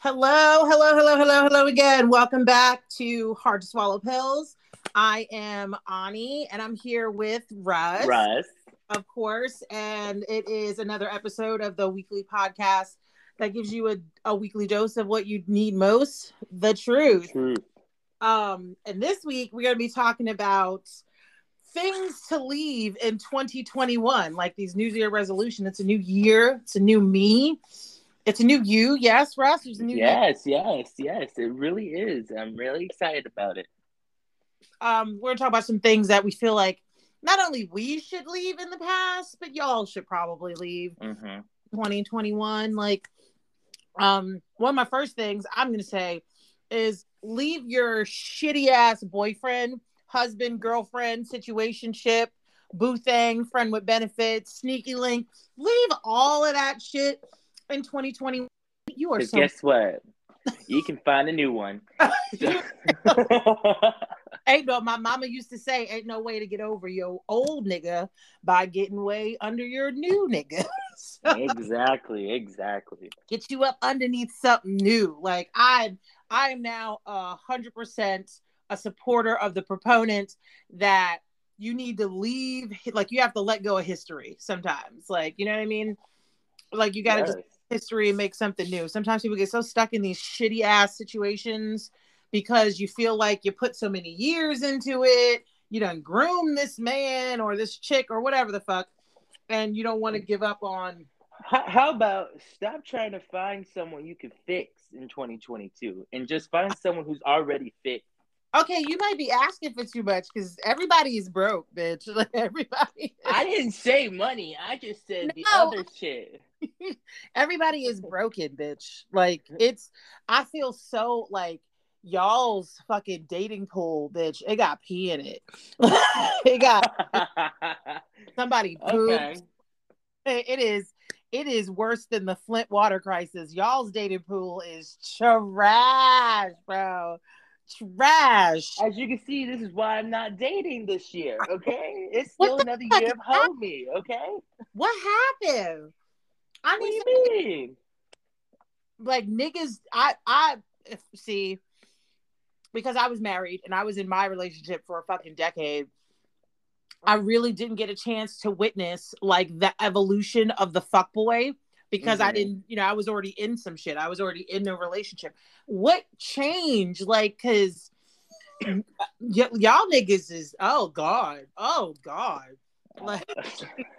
Hello, hello, hello, hello, hello again. Welcome back to Hard to Swallow Pills. I am Ani and I'm here with Russ. Russ. Of course. And it is another episode of the weekly podcast that gives you a, a weekly dose of what you need most the truth. Truth. Um, and this week we're going to be talking about things to leave in 2021, like these New Year resolution. It's a new year, it's a new me, it's a new you. Yes, Russ, it's a new Yes, yes, yes. It really is. I'm really excited about it. Um, we're gonna talk about some things that we feel like not only we should leave in the past, but y'all should probably leave hmm 2021. Like, um, one of my first things I'm gonna say is leave your shitty ass boyfriend, husband, girlfriend, situationship, boo thing, friend with benefits, sneaky link. Leave all of that shit in 2021. You are so guess what? You can find a new one. ain't no my mama used to say ain't no way to get over your old nigga by getting way under your new nigga. So, exactly, exactly. get you up underneath something new. Like I I am now a hundred percent a supporter of the proponent that you need to leave like you have to let go of history sometimes. Like, you know what I mean? Like you gotta Yes. just history and make something new. Sometimes people get so stuck in these shitty ass situations because you feel like you put so many years into it. You done groom this man or this chick or whatever the fuck, and you don't want to give up on. How, how about stop trying to find someone you can fix in 2022 and just find someone who's already fixed? Okay, you might be asking for too much because everybody is broke, bitch. Like everybody, I didn't say money. I just said the other shit. everybody is broken, bitch. Like it's. I feel so like y'all's fucking dating pool, bitch. It got pee in it. it got somebody pooped. okay. It is it is worse than the Flint water crisis. Y'all's dating pool is trash, bro. Trash. As you can see, this is why I'm not dating this year. Okay, it's still another year of homie. Okay, What happened? I what do need you mean? like niggas. I I see because I was married and I was in my relationship for a fucking decade. I really didn't get a chance to witness like the evolution of the fuck boy because I Mhm. didn't, you know, I was already in some shit. I was already in a relationship. What changed? Like, cause y- y'all niggas is oh god, oh god, like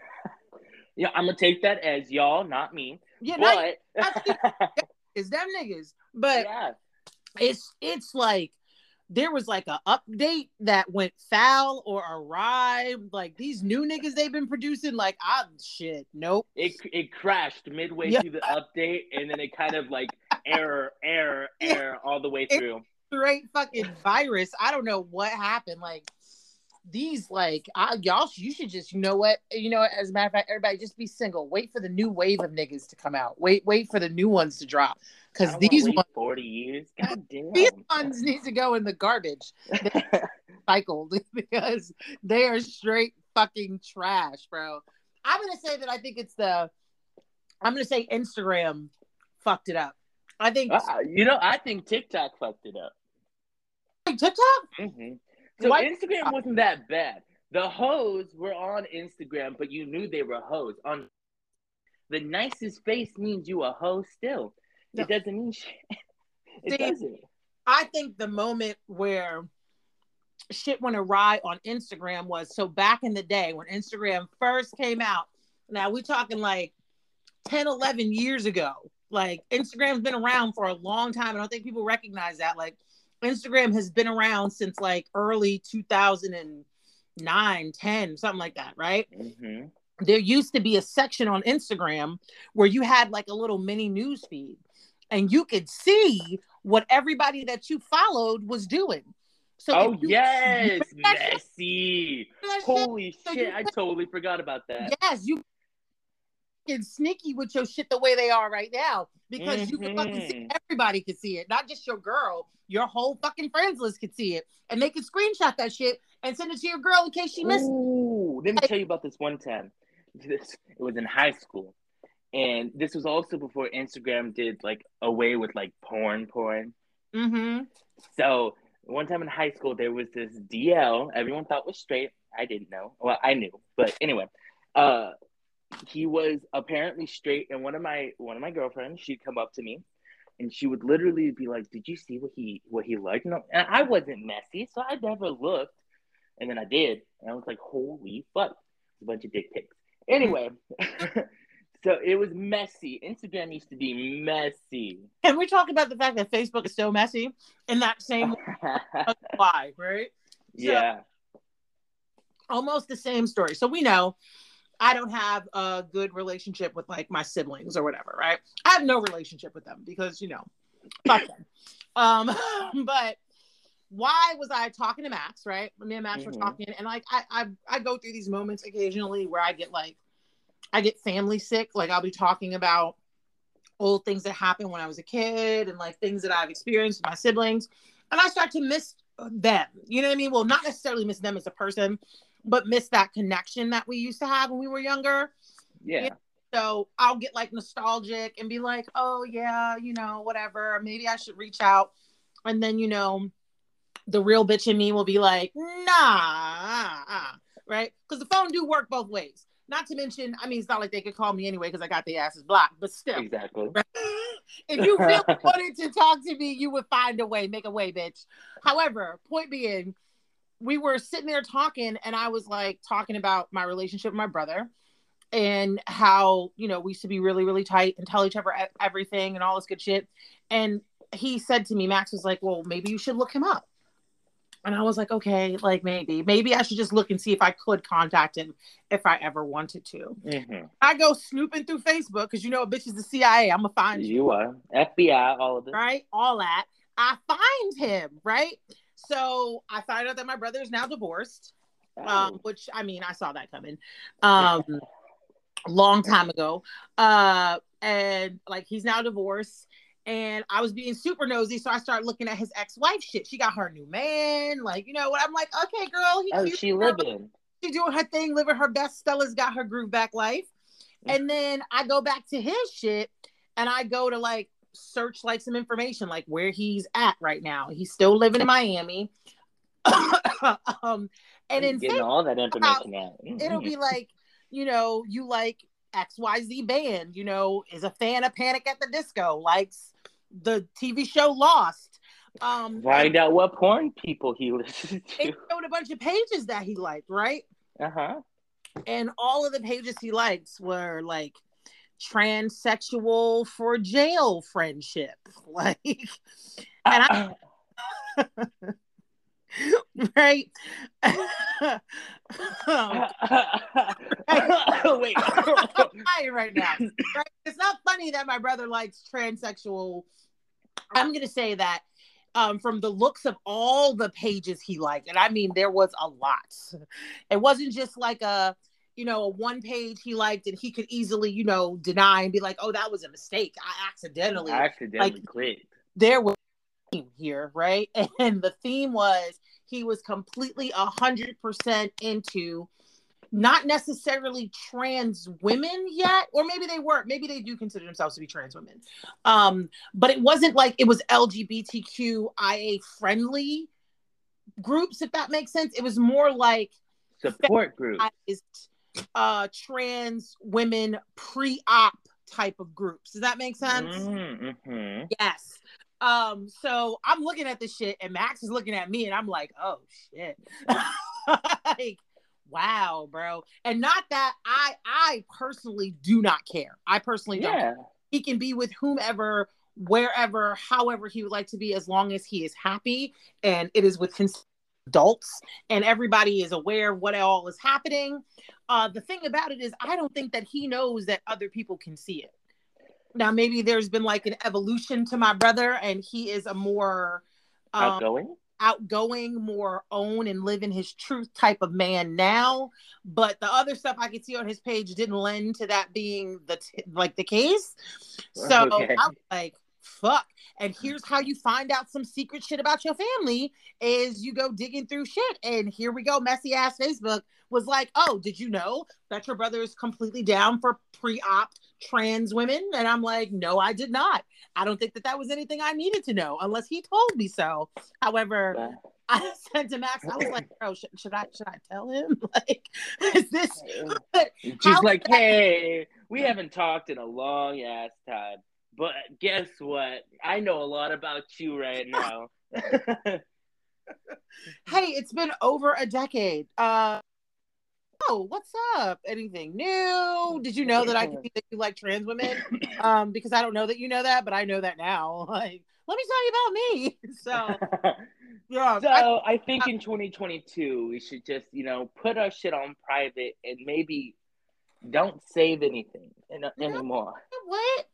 yeah, I'm gonna take that as y'all, not me. yeah, not but is them niggas, but yeah, it's it's like there was like a update that went foul or awry. Like these new niggas they've been producing, like I shit, nope. it it crashed midway Yeah. through the update, and then it kind of like error, error, Yeah. error all the way through. straight fucking virus. I don't know what happened. Like these, like I, y'all, you should just, you know what, you know, as a matter of fact, everybody just be single. Wait for the new wave of niggas to come out. Wait, wait for the new ones to drop because these ones, forty years. God damn. these ones need to go in the garbage, cycled because they are straight fucking trash, bro. I'm gonna say that I think it's the, I'm gonna say Instagram fucked it up. I think Uh, you know, I think TikTok fucked it up. TikTok. hmm So What? Instagram wasn't that bad. The hoes were on Instagram, but you knew they were hoes. On the nicest face means you a hoe still. No. It doesn't mean shit. It See, doesn't. I think the moment where shit went awry on Instagram was so back in the day when Instagram first came out. Now we talking like 10, 11 years ago. Like Instagram's been around for a long time. I don't think people recognize that. Like Instagram has been around since like early 2009, 10, something like that, right? hmm there used to be a section on Instagram where you had like a little mini news feed and you could see what everybody that you followed was doing. So Oh you- yes, shit- messy. that shit- Holy so shit! I totally forgot about that. yes, you fucking sneaky with your shit the way they are right now because you can fucking see Mhm. everybody could see it, not just your girl. Your whole fucking friends list could see it, and they could screenshot that shit and send it to your girl in case she missed. it. Ooh, let me tell you about this one time. This it was in high school, and this was also before Instagram did like away with like porn, porn. Mm-hmm. So one time in high school, there was this DL. Everyone thought was straight. I didn't know. Well, I knew, but anyway, uh, he was apparently straight. And one of my one of my girlfriends, she'd come up to me, and she would literally be like, "Did you see what he what he liked?" No, and I wasn't messy, so I never looked. And then I did, and I was like, "Holy fuck!" It's a bunch of dick pics. Anyway, so it was messy. Instagram used to be messy. And we talk about the fact that Facebook is so messy in that same why, right? So, yeah. Almost the same story. So we know I don't have a good relationship with like my siblings or whatever, right? I have no relationship with them because you know, fuck them. Um, but why was I talking to Max, right? Me and Max Mhm. were talking, and like I, I I go through these moments occasionally where I get like I get family sick. Like I'll be talking about old things that happened when I was a kid and like things that I've experienced with my siblings. And I start to miss them. You know what I mean? Well, not necessarily miss them as a person, but miss that connection that we used to have when we were younger. Yeah. So I'll get like nostalgic and be like, oh, yeah, you know, whatever. Maybe I should reach out. And then, you know, the real bitch in me will be like, nah, right? Because the phone do work both ways. Not to mention, I mean, it's not like they could call me anyway because I got the asses blocked, but still, Exactly. if you really wanted to talk to me, you would find a way, make a way, bitch. However, point being, we were sitting there talking, and I was like talking about my relationship with my brother and how, you know, we used to be really, really tight and tell each other everything and all this good shit. And he said to me, Max was like, well, maybe you should look him up. And I was like, okay, like maybe, maybe I should just look and see if I could contact him if I ever wanted to. hmm I go snooping through Facebook because you know, a bitch is the CIA. I'm gonna find you You are FBI, all of it. right? All that. I find him, right? So I find out that my brother is now divorced, Oh. um, which I mean, I saw that coming um, a long time ago. Uh, and like he's now divorced. And I was being super nosy, so I started looking at his ex-wife shit. She got her new man, like you know what? I'm like, okay, girl, he oh, she living. She doing her thing, living her best. Stella's got her groove back life. And then I go back to his shit and I go to like search like some information, like where he's at right now. He's still living in Miami. um, and in getting all that information out. it'll Mhm. be like, you know, you like XYZ band, you know, is a fan of Panic at the Disco, likes the TV show Lost. Um, Find out what porn people he listens it to. showed a bunch of pages that he liked, right? Uh huh. and all of the pages he likes were like transsexual for jail friendship like And right um, Wait. I'm right now right? it's not funny that my brother likes transsexual i'm gonna say that um, from the looks of all the pages he liked and i mean there was a lot it wasn't just like a you know a one page he liked and he could easily you know deny and be like oh that was a mistake i accidentally I accidentally like- clicked. there was a theme here, right? And the theme was he was completely a hundred percent into not necessarily trans women yet, or maybe they were, maybe they do consider themselves to be trans women. Um, but it wasn't like it was LGBTQIA friendly groups, if that makes sense. It was more like Support group. Uh trans women pre-op type of groups. Does that make sense? Mm-hmm. Yes. Um, so I'm looking at this shit and Max is looking at me and I'm like, oh shit. like, wow, bro. And not that I I personally do not care. I personally don't. Yeah. He can be with whomever, wherever, however he would like to be, as long as he is happy and it is with his adults and everybody is aware of what all is happening. Uh, the thing about it is, I don't think that he knows that other people can see it. Now, maybe there's been like an evolution to my brother, and he is a more um, Outgoing. outgoing, more own and live in his truth type of man now. But the other stuff I could see on his page didn't lend to that being the t- like the case. So Okay. I'm like, fuck. And here's how you find out some secret shit about your family is you go digging through shit. And here we go, messy ass Facebook was like, oh, did you know that your brother is completely down for pre-op trans women and i'm like no i did not i don't think that that was anything i needed to know unless he told me so however I sent to Max. I was like, bro, should, should I should I tell him? Like, is this? She's like, hey, we haven't talked in a long ass time, but guess what? I know a lot about you right now. hey, it's been over a decade. Uh, oh, what's up? Anything new? Did you know that I could be that you like trans women? Um, because I don't know that you know that, but I know that now. Like, let me tell you about me. So yeah. So I, I think in 2022 we should just, you know, put our shit on private and maybe don't save anything anymore. What?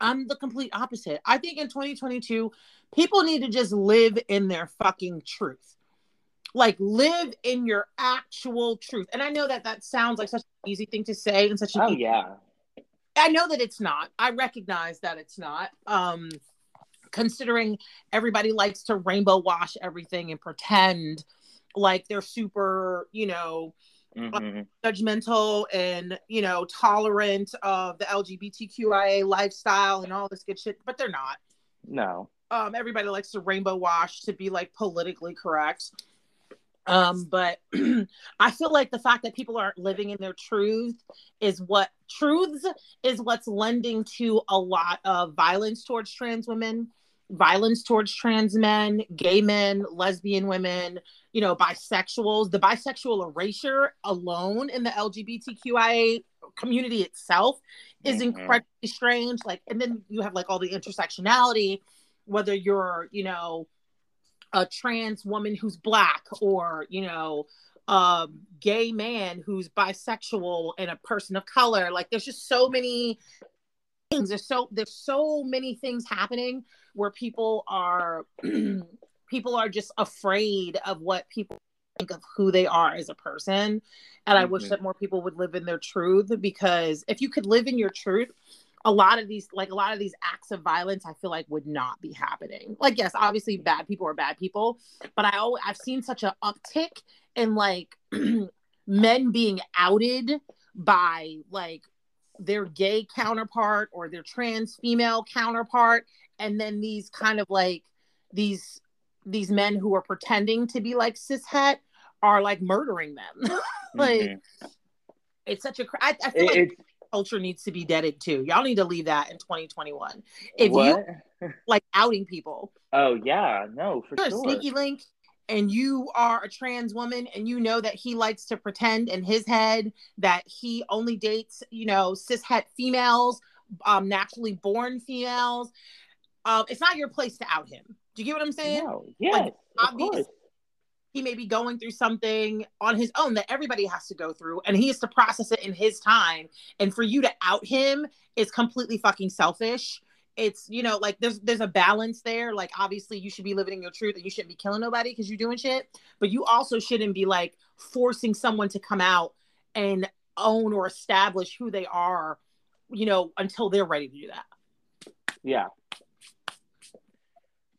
I'm the complete opposite. I think in 2022, people need to just live in their fucking truth. Like live in your actual truth. And I know that that sounds like such an easy thing to say and such a Oh easy... yeah. I know that it's not. I recognize that it's not. Um considering everybody likes to rainbow wash everything and pretend like they're super, you know, mm-hmm. judgmental and you know tolerant of the LGBTQIA lifestyle and all this good shit, but they're not. No. Um, everybody likes to rainbow wash to be like politically correct. Um, but I feel like the fact that people aren't living in their truth is what truths is what's lending to a lot of violence towards trans women violence towards trans men, gay men, lesbian women, you know, bisexuals. The bisexual erasure alone in the LGBTQIA community itself is mm-hmm. incredibly strange. Like, and then you have like all the intersectionality, whether you're, you know, a trans woman who's black or, you know, a gay man who's bisexual and a person of color. Like, there's just so many things. There's so there's so many things happening where people are people are just afraid of what people think of who they are as a person and mm-hmm. i wish mm-hmm. that more people would live in their truth because if you could live in your truth a lot of these like a lot of these acts of violence i feel like would not be happening like yes obviously bad people are bad people but i always i've seen such an uptick in like men being outed by like their gay counterpart or their trans female counterpart and then these kind of like these these men who are pretending to be like cishet are like murdering them. Like mm-hmm. it's such a I, I feel like culture needs to be deaded too. Y'all need to leave that in 2021 if what? you like outing people oh yeah. No for sure. sneaky link and you are a trans woman and you know that he likes to pretend in his head that he only dates you know cishet females um naturally born females um, it's not your place to out him. Do you get what I'm saying? No. Yeah. Like, obviously, he may be going through something on his own that everybody has to go through, and he has to process it in his time. And for you to out him is completely fucking selfish. It's you know like there's there's a balance there. Like obviously you should be living in your truth and you shouldn't be killing nobody because you're doing shit, but you also shouldn't be like forcing someone to come out and own or establish who they are, you know, until they're ready to do that. Yeah,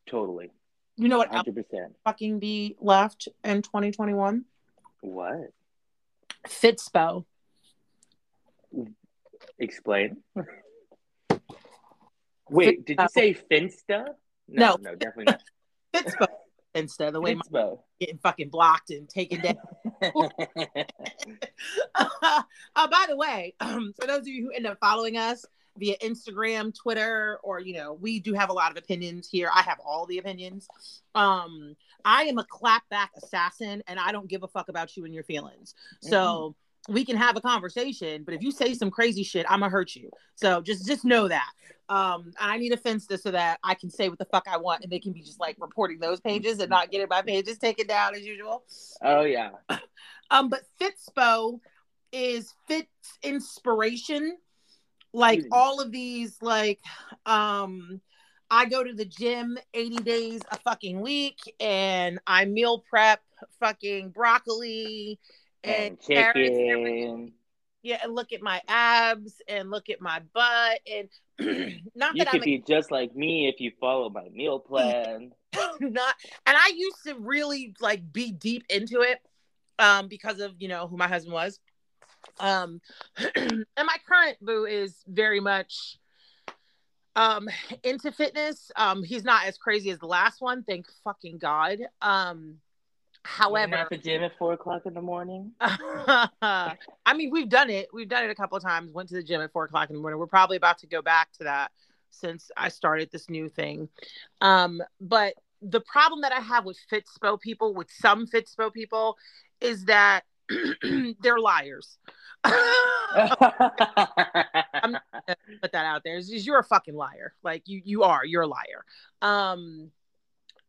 Totally. You know what? 100%. Fucking be left in 2021? What? Fitspo. Explain. Wait, did you say Finsta? No, no, no definitely not. Finsta, the way Fitspo. my getting fucking blocked and taken down. uh, by the way, um, for those of you who end up following us, via Instagram, Twitter, or you know, we do have a lot of opinions here. I have all the opinions. Um, I am a clapback assassin, and I don't give a fuck about you and your feelings. Mm-hmm. So we can have a conversation, but if you say some crazy shit, I'm gonna hurt you. So just just know that. Um, I need a Finsta so that I can say what the fuck I want, and they can be just like reporting those pages and not getting my pages taken down as usual. Oh yeah. um, but Fitspo is Fits inspiration like mm. all of these like um I go to the gym 80 days a fucking week and I meal prep fucking broccoli and, and chicken. yeah, and look at my abs and look at my butt and not you that could I'm be just like me if you follow my meal plan. not and I used to really like be deep into it um because of you know who my husband was Um, and my current boo is very much um into fitness. Um, he's not as crazy as the last one, thank fucking God. Um, however, at the gym at four o'clock in the morning. I mean, we've done it. We've done it a couple of times. Went to the gym at four o'clock in the morning. We're probably about to go back to that since I started this new thing. Um, but the problem that I have with Fitspo people, with some Fitspo people, is that they're liars. I'm gonna put that out there. Is you're a fucking liar. Like you, you are. You're a liar. Um,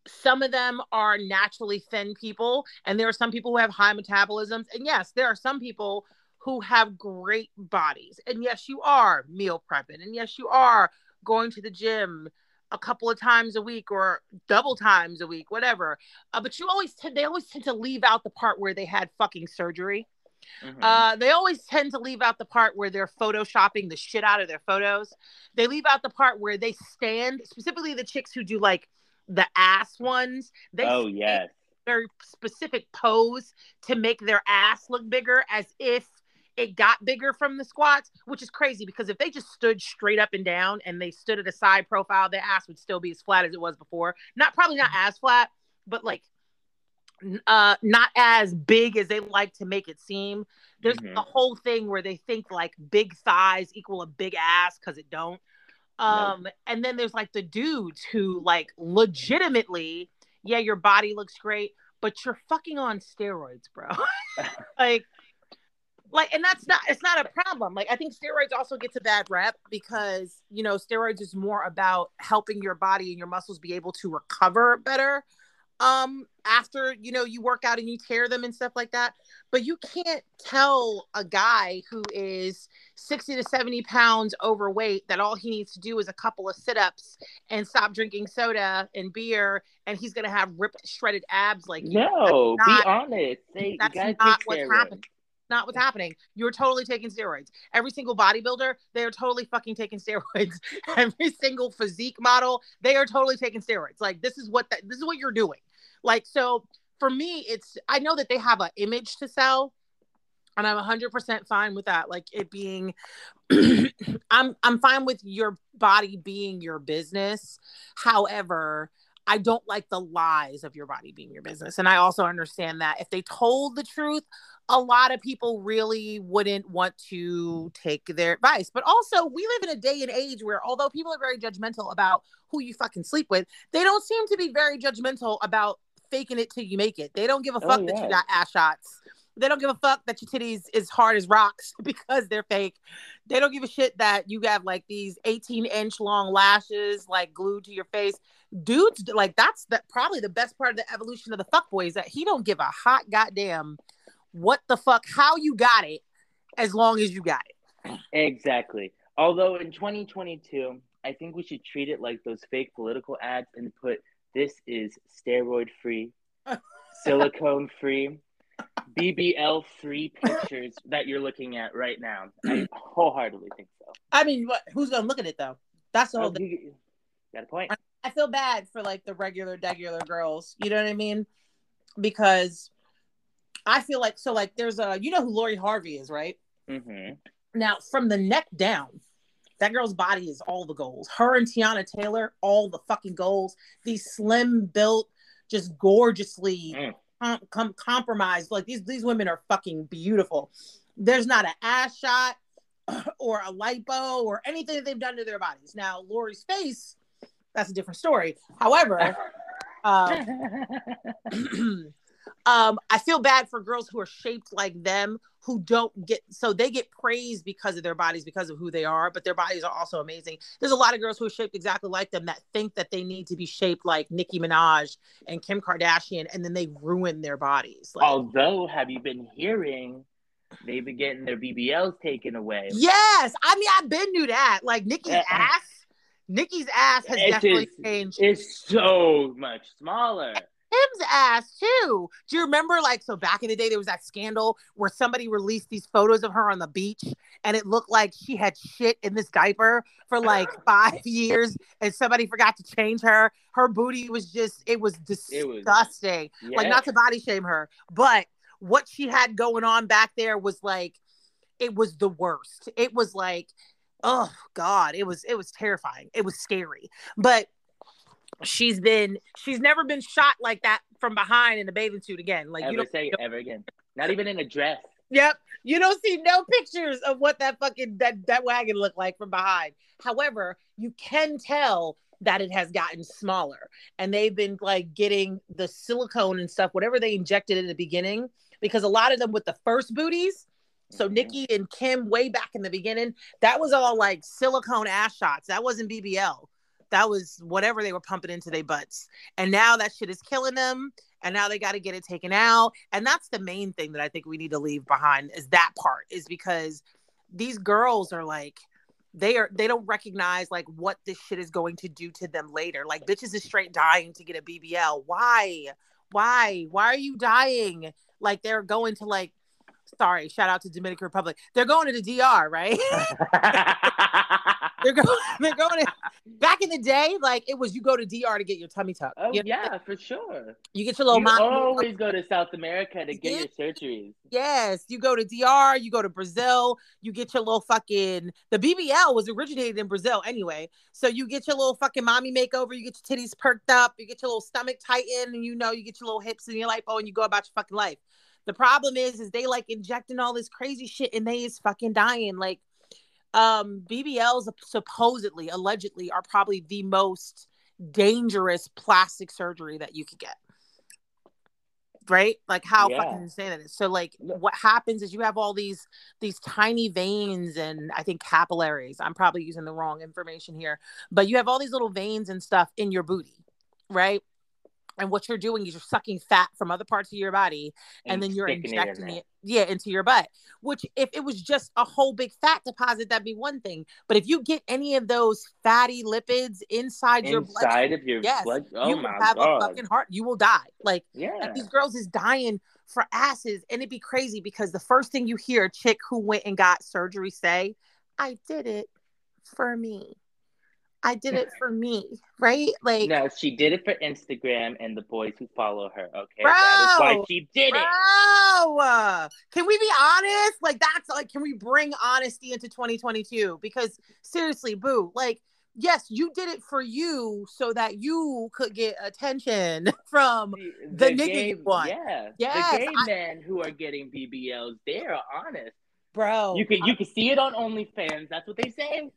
some of them are naturally thin people, and there are some people who have high metabolisms. And yes, there are some people who have great bodies. And yes, you are meal prepping. And yes, you are going to the gym a couple of times a week or double times a week, whatever. Uh, but you always tend, they always tend to leave out the part where they had fucking surgery. Mm-hmm. Uh, they always tend to leave out the part where they're photoshopping the shit out of their photos. They leave out the part where they stand, specifically the chicks who do like the ass ones. They oh yes, very specific pose to make their ass look bigger, as if it got bigger from the squats, which is crazy because if they just stood straight up and down and they stood at a side profile, their ass would still be as flat as it was before. Not probably not as flat, but like uh not as big as they like to make it seem. There's mm-hmm. a whole thing where they think like big thighs equal a big ass because it don't. Um, nope. and then there's like the dudes who like legitimately, yeah, your body looks great, but you're fucking on steroids, bro. like like and that's not it's not a problem like i think steroids also gets a bad rep because you know steroids is more about helping your body and your muscles be able to recover better um after you know you work out and you tear them and stuff like that but you can't tell a guy who is 60 to 70 pounds overweight that all he needs to do is a couple of sit-ups and stop drinking soda and beer and he's gonna have ripped shredded abs like no not, be honest they, that's not what's happening not what's happening. You're totally taking steroids. Every single bodybuilder, they are totally fucking taking steroids. Every single physique model, they are totally taking steroids. Like this is what that this is what you're doing. Like so for me, it's I know that they have an image to sell, and I'm 100% fine with that. Like it being, I'm I'm fine with your body being your business. However, I don't like the lies of your body being your business. And I also understand that if they told the truth, a lot of people really wouldn't want to take their advice. But also, we live in a day and age where, although people are very judgmental about who you fucking sleep with, they don't seem to be very judgmental about faking it till you make it. They don't give a oh, fuck oh, yeah. that you got ass shots. They don't give a fuck that your titties is hard as rocks because they're fake. They don't give a shit that you have like these 18 inch long lashes like glued to your face. Dudes, like that's that probably the best part of the evolution of the fuck boys that he don't give a hot goddamn what the fuck, how you got it, as long as you got it. Exactly. Although in 2022, I think we should treat it like those fake political ads and put this is steroid free, silicone free, BBL free pictures that you're looking at right now. I wholeheartedly think so. I mean, what? Who's gonna look at it though? That's the whole. Oh, you, got a point. I feel bad for like the regular, regular girls. You know what I mean? Because I feel like so like there's a you know who Lori Harvey is, right? Mm-hmm. Now from the neck down, that girl's body is all the goals. Her and Teyana Taylor, all the fucking goals. These slim built, just gorgeously mm. com- com- compromised. Like these these women are fucking beautiful. There's not an ass shot or a lipo or anything that they've done to their bodies. Now Lori's face, that's a different story. However. um, um, I feel bad for girls who are shaped like them who don't get so they get praised because of their bodies because of who they are but their bodies are also amazing. There's a lot of girls who are shaped exactly like them that think that they need to be shaped like nicki minaj and kim kardashian and then they ruin their bodies. Like, although have you been hearing they've been getting their bbls taken away? Yes! I mean i've been knew that. Like nicki's uh, ass nicki's ass has definitely changed. it's so much smaller Kim's ass too. Do you remember, like, so back in the day, there was that scandal where somebody released these photos of her on the beach and it looked like she had shit in this diaper for like five years and somebody forgot to change her. Her booty was just, it was disgusting. It was, yeah. Like, not to body shame her, but what she had going on back there was like, it was the worst. It was like, oh God, it was it was terrifying. It was scary. But she's been she's never been shot like that from behind in a bathing suit again. Like ever you don't say you ever again. Not even in a dress. Yep. You don't see no pictures of what that fucking that, that wagon looked like from behind. However, you can tell that it has gotten smaller and they've been like getting the silicone and stuff, whatever they injected in the beginning, because a lot of them with the first booties. So Mhm. Nicki and Kim way back in the beginning, that was all like silicone ass shots. That wasn't BBL. That was whatever they were pumping into their butts. And now that shit is killing them. And now they got to get it taken out. And that's the main thing that I think we need to leave behind is that part, is because these girls are like, they are they don't recognize like what this shit is going to do to them later. Like bitches is straight dying to get a BBL. Why? Why? Why are you dying? Like they're going to like sorry, shout out to Dominican Republic. They're going to the DR, right? they're going they're going to back in the day, like it was you go to DR to get your tummy tuck. oh you, yeah, for sure. you get your little You mom. always go to South America to get your surgeries. Yes, you go to DR, you go to Brazil, you get your little fucking the BBL was originated in Brazil anyway. So you get your little fucking mommy makeover, you get your titties perked up, you get your little stomach tightened, and you know you get your little hips and your lipo and you go about your fucking life. The problem is is they like injecting all this crazy shit and they is fucking dying. Like um BBLs supposedly, allegedly are probably the most dangerous plastic surgery that you could get. Right? Like how Yeah. fucking insane that is. So like what happens is you have all these these tiny veins and i think capillaries. I'm probably using the wrong information here but you have all these little veins and stuff in your booty right and what you're doing is you're sucking fat from other parts of your body and, then you're sticking it in injecting it, yeah into your butt which if it was just a whole big fat deposit that'd be one thing but if you get any of those fatty lipids inside your blood inside of your yes, blood. Oh you my have god! a fucking heart you will die like yeah. and these girls is dying for asses and it'd be crazy because the first thing you hear a chick who went and got surgery say i did it for me i did it for me right like no, she did it for Instagram and the boys who follow her. Okay, that is why she did it. Bro, uh, can we be honest? Like that's like, can we bring honesty into 2022? Because seriously, boo, like, yes, you did it for you so that you could get attention from the nigga gay, you want. Yeah, Yes, the gay I- men who are getting BBLs, they are honest. bro. You can you can see it on OnlyFans. That's what they say.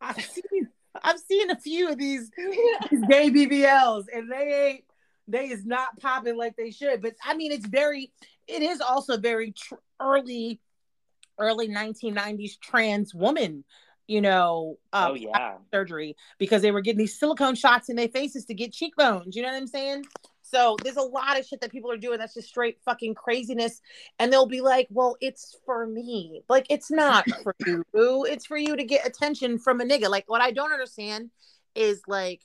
I've seen I've seen a few of these, these gay BBLs, and they ain't they is not popping like they should. But I mean, it's very it is also very tr- early early 1990s trans woman, you know, uh, oh yeah. surgery because they were getting these silicone shots in their faces to get cheekbones. You know what I'm saying? So there's a lot of shit that people are doing that's just straight fucking craziness. And they'll be like, well, it's for me. Like, it's not for you, boo. It's for you to get attention from a nigga. Like, what I don't understand is like,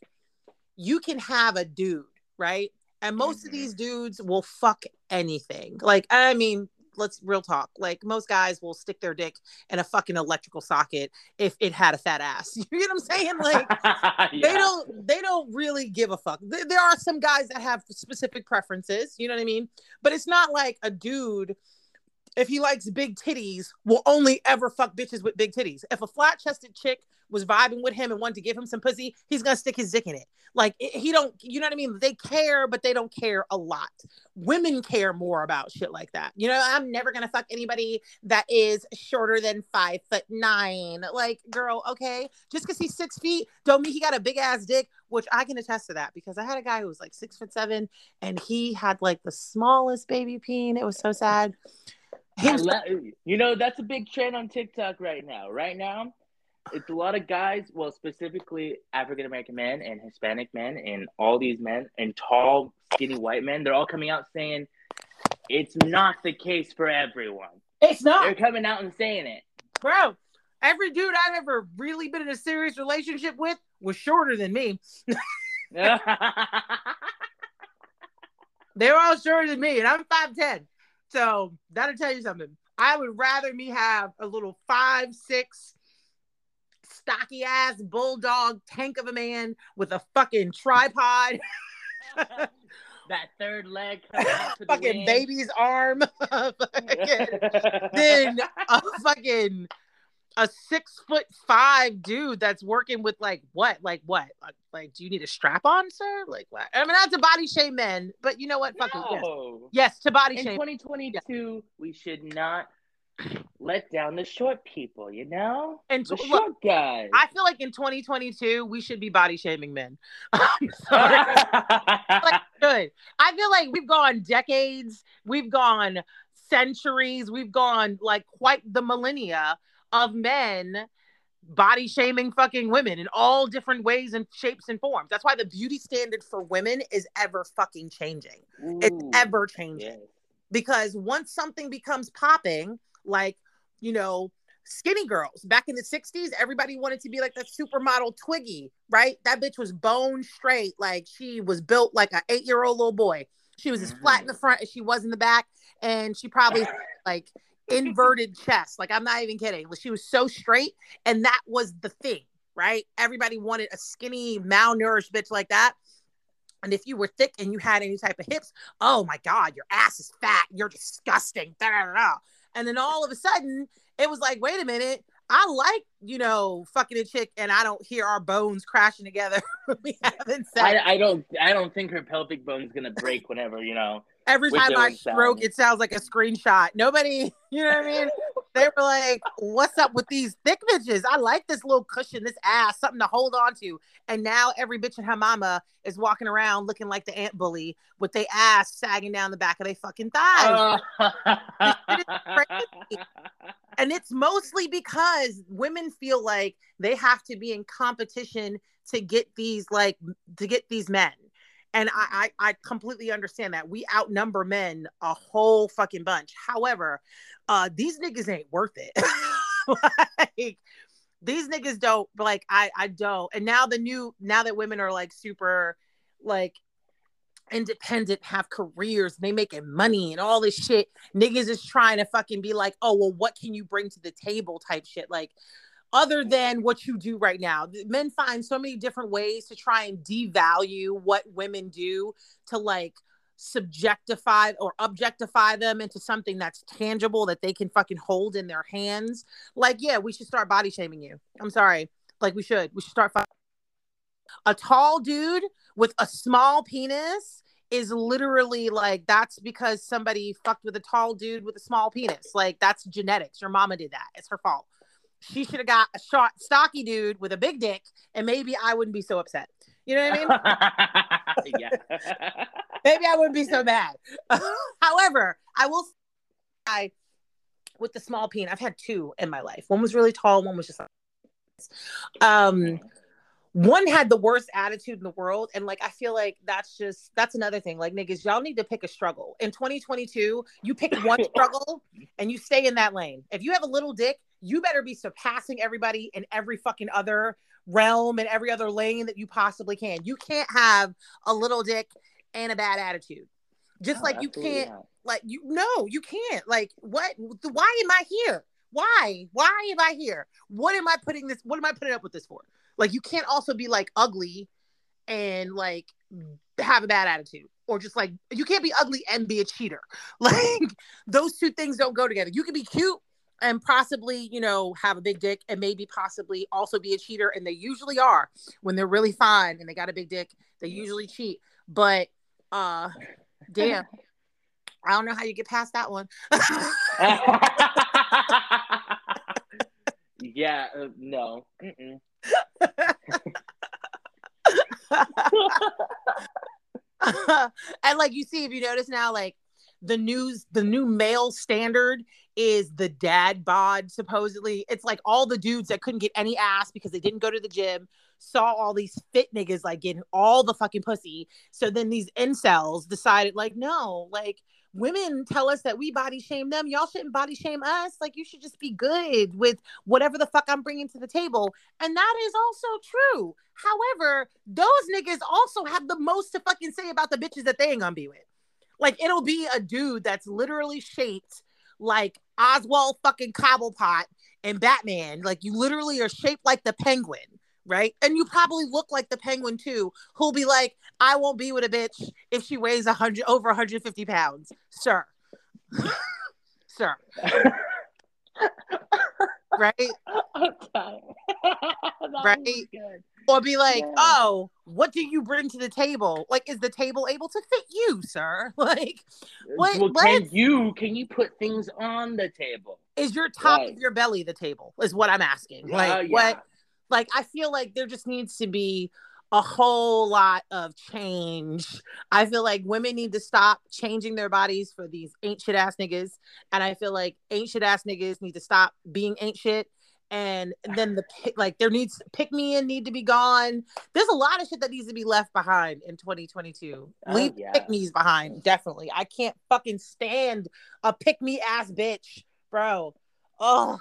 you can have a dude, right? And most of Mhm. these dudes will fuck anything. Like, I mean, let's real talk. Like, most guys will stick their dick in a fucking electrical socket if it had a fat ass. You get what I'm saying? Like, they don't they don't really give a fuck Th- there are some guys that have specific preferences you know what i mean but it's not like a dude if he likes big titties will only ever fuck bitches with big titties. If a flat-chested chick was vibing with him and wanted to give him some pussy he's gonna stick his dick in it. Like he don't you know what i mean? They care but they don't care a lot. Women care more about shit like that. You know i'm never gonna fuck anybody that is shorter than five foot nine. Like girl okay? Just because he's six feet don't mean he got a big ass dick which i can attest to that because i had a guy who was like six foot seven and he had like the smallest baby peen. It was so sad you know, that's a big trend on TikTok right now. Right now, it's a lot of guys, well, specifically African American men and Hispanic men, and all these men and tall, skinny white men. They're all coming out saying it's not the case for everyone. it's not. They're coming out and saying it. bro every dude i've ever really been in a serious relationship with was shorter than me they were all shorter than me and i'm 5'10 so that'll tell you something. I would rather me have a little five six stocky ass bulldog tank of a man with a fucking tripod. That third leg fucking baby's arm, fucking, then a fucking a six foot five dude that's working with like what, like what, like, like do you need a strap on, sir? Like what? I mean, not to body shame men, but you know what? Fucking yes. no. yes, to body In shame. 2022, we should not let down the short people. You know, And the short look, guys. I feel like in 2022 we should be body shaming men. I'm sorry. good. I feel like we've gone decades, we've gone centuries, we've gone like quite the millennia of men body shaming fucking women in all different ways and shapes and forms. That's why the beauty standard for women is ever fucking changing. It's ever changing yes. because once something becomes popping, like, you know, skinny girls back in the 60s, everybody wanted to be like that supermodel Twiggy, right? That bitch was bone straight. Like, she was built like an eight year old little boy. She was as flat in mm-hmm. the front as she was in the back. And she probably like inverted chest. Like, I'm not even kidding. She was so straight. And that was the thing, right? Everybody wanted a skinny, malnourished bitch like that. And if you were thick and you had any type of hips, oh my God, your ass is fat. You're disgusting. Da, da, da, da. And then all of a sudden, it was like, wait a minute. I like, you know, fucking a chick and I don't hear our bones crashing together we having sex. I, I don't. I don't think her pelvic bone's gonna break whenever you know. Every time I stroke, sounds. it sounds like a screenshot. Nobody, you know what I mean? they were like, what's up with these thick bitches? I like this little cushion, this ass, something to hold on to. And now every bitch and her mama is walking around looking like the ant bully with their ass sagging down the back of their fucking thighs. Uh, and it's mostly because women feel like they have to be in competition to get these like to get these men and I, I i completely understand that we outnumber men a whole fucking bunch however uh these niggas ain't worth it like these niggas don't like i i don't and now the new now that women are like super like independent, have careers, they making money and all this shit. Niggas is trying to fucking be like, oh well, what can you bring to the table type shit. Like other than what you do right now. Men find so many different ways to try and devalue what women do to like subjectify or objectify them into something that's tangible that they can fucking hold in their hands. Like, yeah, we should start body shaming you. I'm sorry. Like we should. We should start a tall dude with a small penis is literally like that's because somebody fucked with a tall dude with a small penis. Like that's genetics. Your mama did that. It's her fault. She should have got a short, stocky dude with a big dick, and maybe I wouldn't be so upset. You know what I mean? yeah. maybe I wouldn't be so bad. However, I will I with the small peen, I've had two in my life. One was really tall, one was just um one had the worst attitude in the world and like i feel like that's just that's another thing like niggas y'all need to pick a struggle in 2022 you pick one struggle and you stay in that lane if you have a little dick you better be surpassing everybody in every fucking other realm and every other lane that you possibly can. You can't have a little dick and a bad attitude. Just No, like you can't not. like you no you can't. Like what why am i here? Why? Why am i here? What am i putting this what am i putting up with this for? Like you can't also be like ugly and like have a bad attitude or just like you can't be ugly and be a cheater. Like those two things don't go together. You can be cute and possibly you know have a big dick and maybe possibly also be a cheater and they usually are when they're really fine and they got a big dick they usually cheat but uh damn i don't know how you get past that one yeah. Uh, no. And like you see if you notice now like the news the new male standard is the dad bod supposedly. It's like all the dudes that couldn't get any ass because they didn't go to the gym saw all these fit niggas like getting all the fucking pussy. So then these incels decided like no like women tell us that we body shame them. Y'all shouldn't body shame us. Like you should just be good with whatever the fuck i'm bringing to the table. And that is also true. However those niggas also have the most to fucking say about the bitches that they ain't gonna be with. Like it'll be a dude that's literally shaped like Oswald fucking Cobblepot and Batman. Like you literally are shaped like the penguin, right? And you probably look like the penguin too, who'll be like, I won't be with a bitch if she weighs a hundred over 150 pounds, sir. sir. right? right? Or be like, yeah. oh, what do you bring to the table? Like, is the table able to fit you, sir? Like, what? Well, can you can you put things on the table? Is your top right. of your belly the table? Is what I'm asking. Like, uh, yeah. what? Like, I feel like there just needs to be a whole lot of change. I feel like women need to stop changing their bodies for these ancient ass niggas. And I feel like ancient ass niggas need to stop being ancient. And then the like there needs pick me in need to be gone. There's a lot of shit that needs to be left behind in 2022. Oh, Leave yeah. pick me's behind, definitely. I can't fucking stand a pick me ass bitch, bro. Oh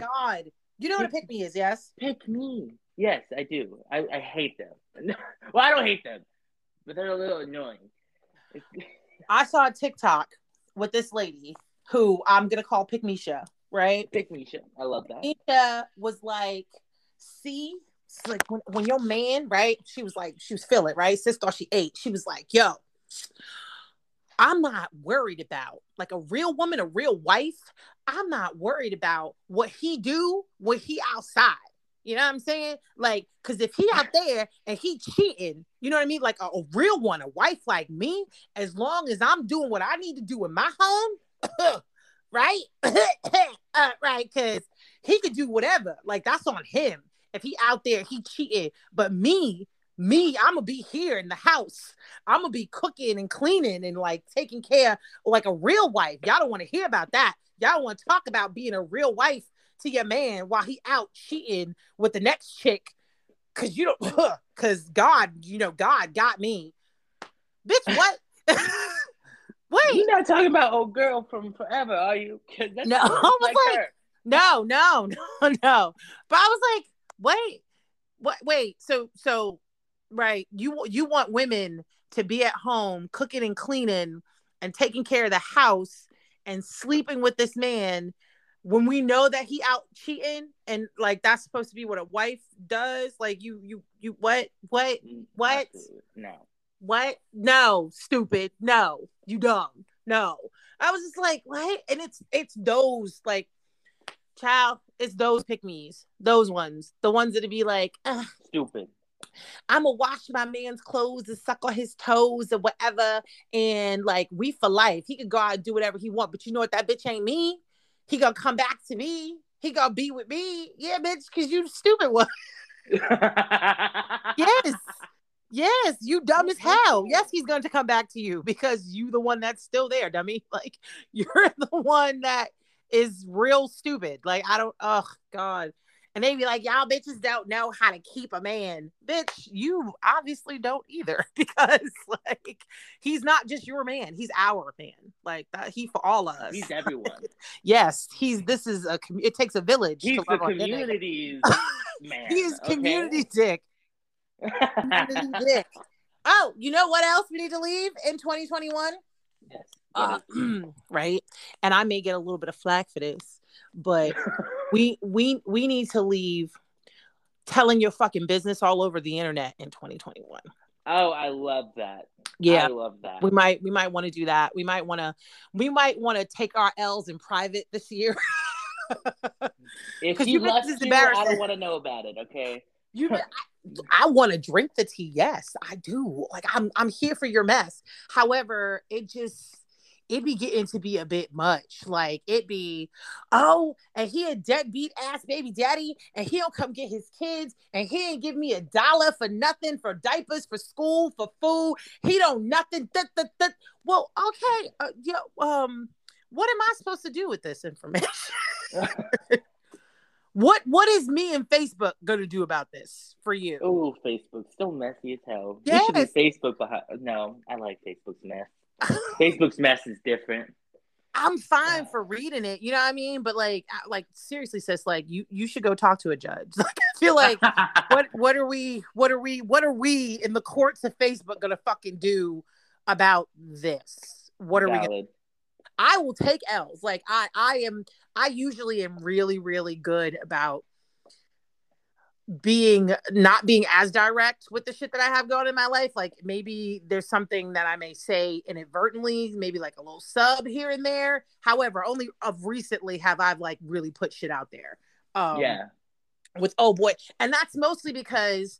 God. You know what a pick me is, yes? Pick me. Yes, I do. I, I hate them. well, I don't hate them, but they're a little annoying. I saw a TikTok with this lady who I'm gonna call Pick Misha, right? Pick Misha. I love that. Misha was like, see, it's like when, when your man, right? She was like, she was feeling, right? Sis thought she ate. She was like, yo, I'm not worried about like a real woman, a real wife. I'm not worried about what he do when he outside. You know what I'm saying? Like, cause if he out there and he cheating, you know what I mean? Like a, a real one, a wife like me, as long as I'm doing what I need to do in my home, right? uh, right, cause he could do whatever. Like that's on him. If he out there, he cheating. But me, me, I'm gonna be here in the house. I'm gonna be cooking and cleaning and like taking care like a real wife. Y'all don't want to hear about that. Y'all want to talk about being a real wife to your man while he out cheating with the next chick because you don't because god you know god got me. Bitch what? Wait. You're not talking about old girl from forever are you? No i was like, like no no no no. But i was like wait what wait so so right you you want women to be at home cooking and cleaning and taking care of the house and sleeping with this man when we know that he out cheating and like that's supposed to be what a wife does like you you you what what mm, what no what no stupid no you dumb no i was just like what and it's it's those like child it's those pick me's those ones the ones that'd be like Ugh. stupid I'm gonna wash my man's clothes and suck on his toes or whatever. And like we for life. He could go out and do whatever he want, but you know what? That bitch ain't me. He gonna come back to me. He gonna be with me. Yeah, bitch, cause you stupid one. yes. Yes, you dumb as hell. Yes, he's going to come back to you because you the one that's still there, dummy. Like you're the one that is real stupid. Like I don't oh god and they be like, y'all bitches don't know how to keep a man. Bitch, you obviously don't either because like he's not just your man, he's our man. Like that he for all of us. He's everyone. yes, he's this is a it takes a village. He's the community's man. He's okay? community dick. community dick. Oh, you know what else we need to leave in 2021? Yes. Uh, right. And I may get a little bit of flack for this, but we we we need to leave telling your fucking business all over the internet in 2021. Oh, I love that. Yeah, I love that. We might we might want to do that. We might want to we might want to take our L's in private this year. if you left to, I don't want to know about it. Okay. You, I, I want to drink the tea. Yes, I do. Like I'm, I'm here for your mess. However, it just it be getting to be a bit much. Like it be, oh, and he a deadbeat ass baby daddy, and he don't come get his kids, and he ain't give me a dollar for nothing for diapers, for school, for food. He don't nothing. Th- th- th- well, okay, uh, yeah, um, what am I supposed to do with this information? what what is me and Facebook gonna do about this for you? Oh, Facebook still messy as hell. Yes. You should be Facebook behind. No, I like Facebook's mess. Facebook's mess is different. I'm fine for reading it, you know what I mean? But like, like seriously, sis, like you you should go talk to a judge. Like, I feel like what what are we what are we what are we in the courts of Facebook gonna fucking do about this? What are Valid. we? Gonna, I will take L's. Like I I am I usually am really really good about being not being as direct with the shit that I have going in my life. Like maybe there's something that I may say inadvertently, maybe like a little sub here and there. However, only of recently have I've like really put shit out there. Um, yeah. With oh boy, and that's mostly because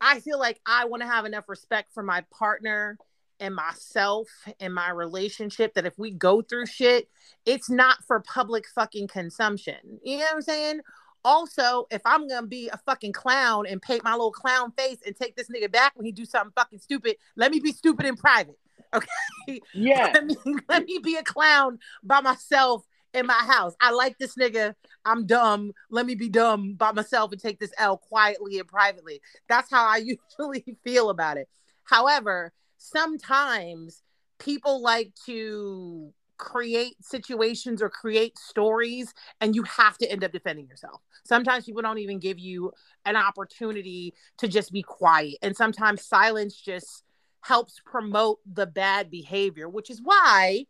I feel like I want to have enough respect for my partner and myself and my relationship that if we go through shit, it's not for public fucking consumption. You know what I'm saying? Also, if I'm gonna be a fucking clown and paint my little clown face and take this nigga back when he do something fucking stupid, let me be stupid in private. Okay. Yeah. let, me, let me be a clown by myself in my house. I like this nigga. I'm dumb. Let me be dumb by myself and take this L quietly and privately. That's how I usually feel about it. However, sometimes people like to create situations or create stories and you have to end up defending yourself. Sometimes people don't even give you an opportunity to just be quiet. And sometimes silence just helps promote the bad behavior, which is why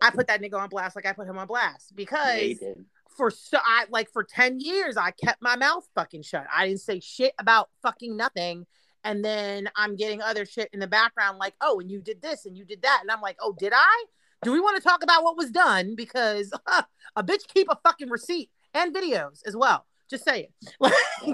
I put that nigga on blast like I put him on blast because Yeah, for so I like for 10 years I kept my mouth fucking shut. I didn't say shit about fucking nothing. And then I'm getting other shit in the background like, oh, and you did this and you did that. And I'm like, oh, did I? Do we want to talk about what was done? Because a bitch keep a fucking receipt and videos as well. Just saying. we,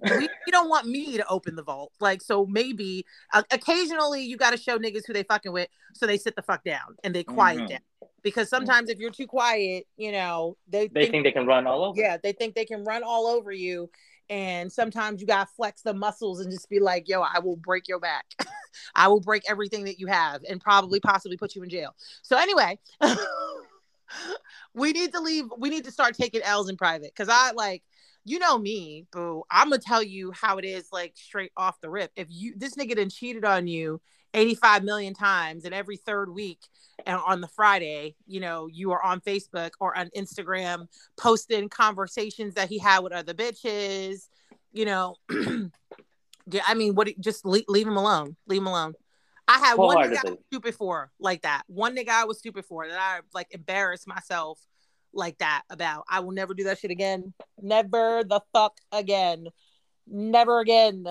we don't want me to open the vault. Like, so maybe uh, occasionally you got to show niggas who they fucking with so they sit the fuck down and they quiet Mhm. down. Because sometimes if you're too quiet, you know, they, they think they can run all over. yeah, they think they can run all over you. And sometimes you got to flex the muscles and just be like, yo, I will break your back. I will break everything that you have and probably possibly put you in jail. So, anyway, we need to leave. We need to start taking L's in private because I like, you know me, boo. I'm to tell you how it is, like straight off the rip. If you, this nigga done cheated on you 85 million times and every third week and on the Friday, you know, you are on Facebook or on Instagram posting conversations that he had with other bitches, you know. yeah, I mean, what just leave, leave him alone. Leave him alone. I had one nigga I was stupid for like that. One nigga I was stupid for that I like embarrassed myself like that about. I will never do that shit again. Never the fuck again. Never again.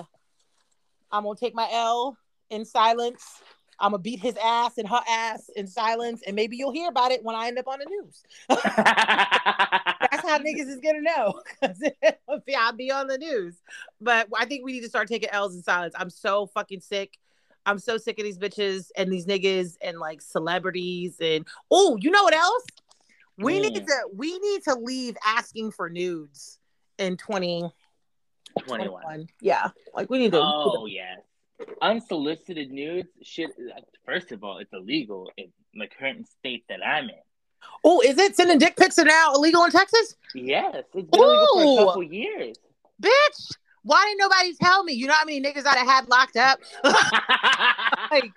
I'm gonna take my L in silence. I'm gonna beat his ass and her ass in silence, and maybe you'll hear about it when I end up on the news. That's how niggas is gonna know because I'll be on the news. But I think we need to start taking L's in silence. I'm so fucking sick. I'm so sick of these bitches and these niggas and like celebrities and oh, you know what else? We need Mm. to we need to leave asking for nudes in 2021. 21. Yeah, like we need to. Oh yeah. Unsolicited nudes should first of all, it's illegal in the current state that I'm in. Oh, is it sending dick pics are now illegal in Texas? Yes, it's been illegal for a couple years. Bitch, why didn't nobody tell me? You know how many niggas I'd have had locked up? like,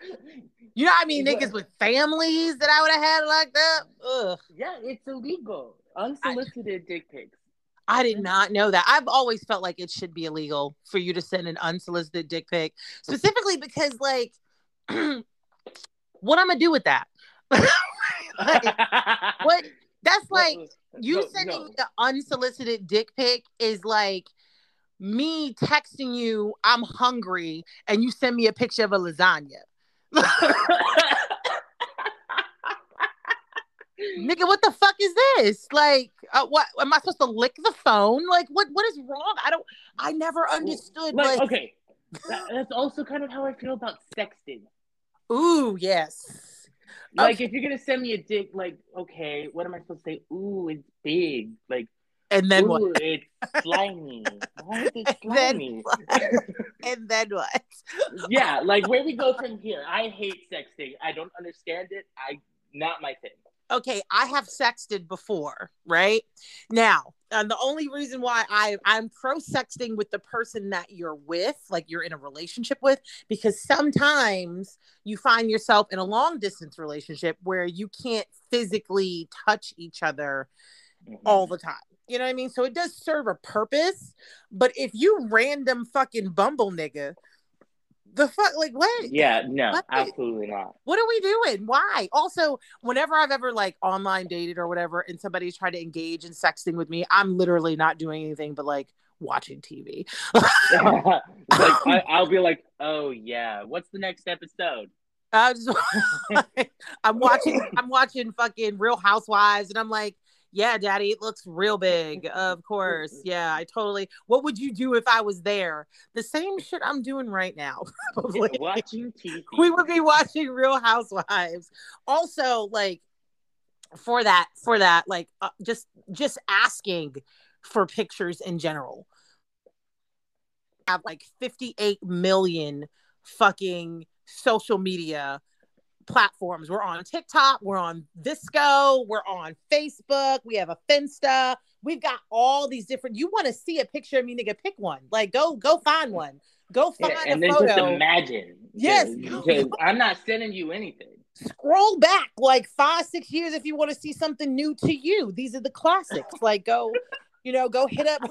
you know how many What? niggas with families that I would have had locked up? Ugh. yeah, it's illegal. Unsolicited dick pics. I did mm-hmm. not know that. I've always felt like it should be illegal for you to send an unsolicited dick pic, specifically because, like, what I'm gonna do with that? Like, what? That's like you No, sending no. the unsolicited dick pic is like me texting you I'm hungry and you send me a picture of a lasagna. Nigga, what the fuck is this? Like, uh, what am I supposed to lick the phone? Like, what? What is wrong? I don't. I never understood. like, Like, okay, that, that's also kind of how I feel about sexting. ooh, yes. Like, Okay. if you're gonna send me a dick, like, okay, what am I supposed to say? Ooh, it's big. Like, And then ooh, what? it's slimy. Why is it Then slimy? And then what? yeah, like where we go from here. I hate sexting. I don't understand it. I not my thing. Okay, I have sexted before, right? Now, and the only reason why I I'm pro sexting with the person that you're with, like you're in a relationship with, because sometimes you find yourself in a long distance relationship where you can't physically touch each other Mhm. all the time. You know what I mean? So it does serve a purpose, but if you random fucking bumble nigga, the fuck like what? Yeah, no, What? absolutely not. what are we doing? Why? Also, whenever I've ever like online dated or whatever, and somebody's trying to engage in sexting with me, I'm literally not doing anything but like watching TV. like I, I'll be like, oh yeah, what's the next episode? I just, I'm watching I'm watching fucking Real Housewives and I'm like, yeah, daddy, it looks real big. Of course. Yeah, I totally. What would you do if I was there? The same shit I'm doing right now. Probably. Watching TV. We would be watching Real Housewives. Also, like for that, for that, like uh, just just asking for pictures in general. Have like 58 million fucking social media platforms. We're on TikTok, we're on VSCO, we're on Facebook, we have a Finsta. We've got all these different. You want to see a picture of me, nigga? Pick one. Like, go, go find one. Go find yeah, and a then photo. just imagine. Yes. Because I'm not sending you anything. Scroll back like five, six years if you want to see something new to you. These are the classics. like, go, you know, go hit up.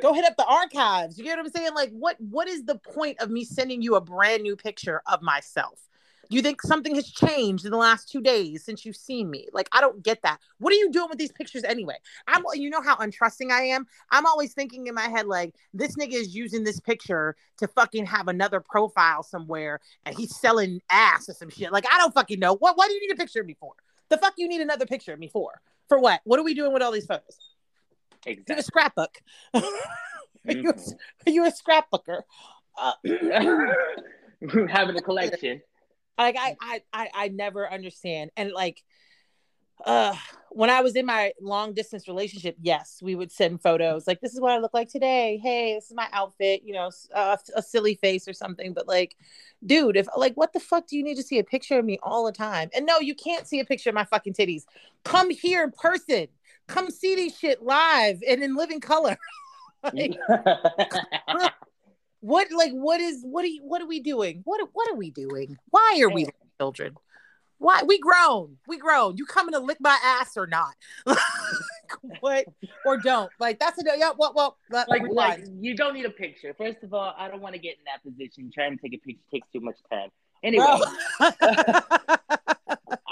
Go hit up the archives. You get what I'm saying? Like, what what is the point of me sending you a brand new picture of myself? You think something has changed in the last two days since you've seen me? Like, I don't get that. What are you doing with these pictures anyway? I'm, you know how untrusting I am. I'm always thinking in my head like, this nigga is using this picture to fucking have another profile somewhere, and he's selling ass or some shit. Like, I don't fucking know. What? Why do you need a picture of me for? The fuck you need another picture of me for? For what? What are we doing with all these photos? Exactly. a scrapbook. are, you a, Mhm. are you a scrapbooker? Uh, Having a collection. Like I, I i i never understand. And like uh when i was in my long distance relationship yes we would send photos. Like this is what i look like today. Hey this is my outfit you know s- uh, a silly face or something. But like dude if like what the fuck do you need to see a picture of me all the time? And no you can't see a picture of my fucking titties. Come here in person. Come see these shit live and in living color. Like, what like what is what are you what are we doing what what are we doing why are we children why we grown we grown you coming to lick my ass or not what or don't like that's a yeah what well let, like, like you don't need a picture. First of all, I don't want to get in that position. Trying to take a picture takes too much time. Anyway.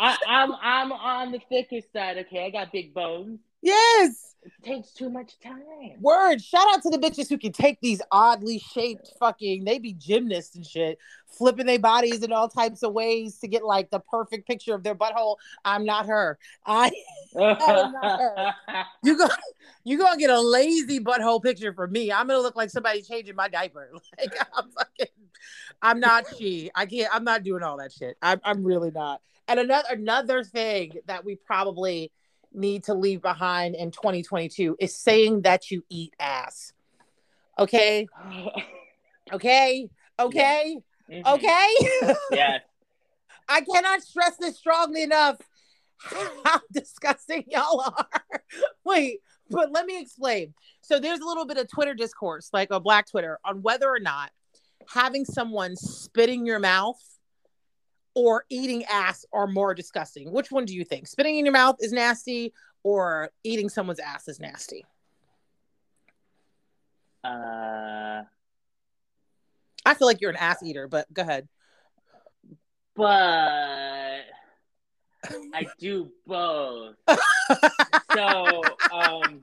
I, I'm I'm on the thicker side. Okay, I got big bones. Yes It takes too much time. word shout out to the bitches who can take these oddly shaped fucking they be gymnasts and shit flipping their bodies in all types of ways to get like the perfect picture of their butthole i'm not her i am not her. You go, you gonna get a lazy butthole picture for me. I'm gonna look like somebody changing my diaper. Like I'm fucking, I'm not she. I can't. I'm not doing all that shit. I'm, I'm really not. And another another thing that we probably need to leave behind in 2022 is saying that you eat ass. Okay, okay, okay, Mhm. okay. Yeah. I cannot stress this strongly enough how disgusting y'all are. Wait, but let me explain. So there's a little bit of Twitter discourse, like a black Twitter, on whether or not having someone spit in your mouth or eating ass are more disgusting. Which one do you think? Spitting in your mouth is nasty or eating someone's ass is nasty? Uh, I feel like you're an ass eater, but go ahead. but I do both. So, um,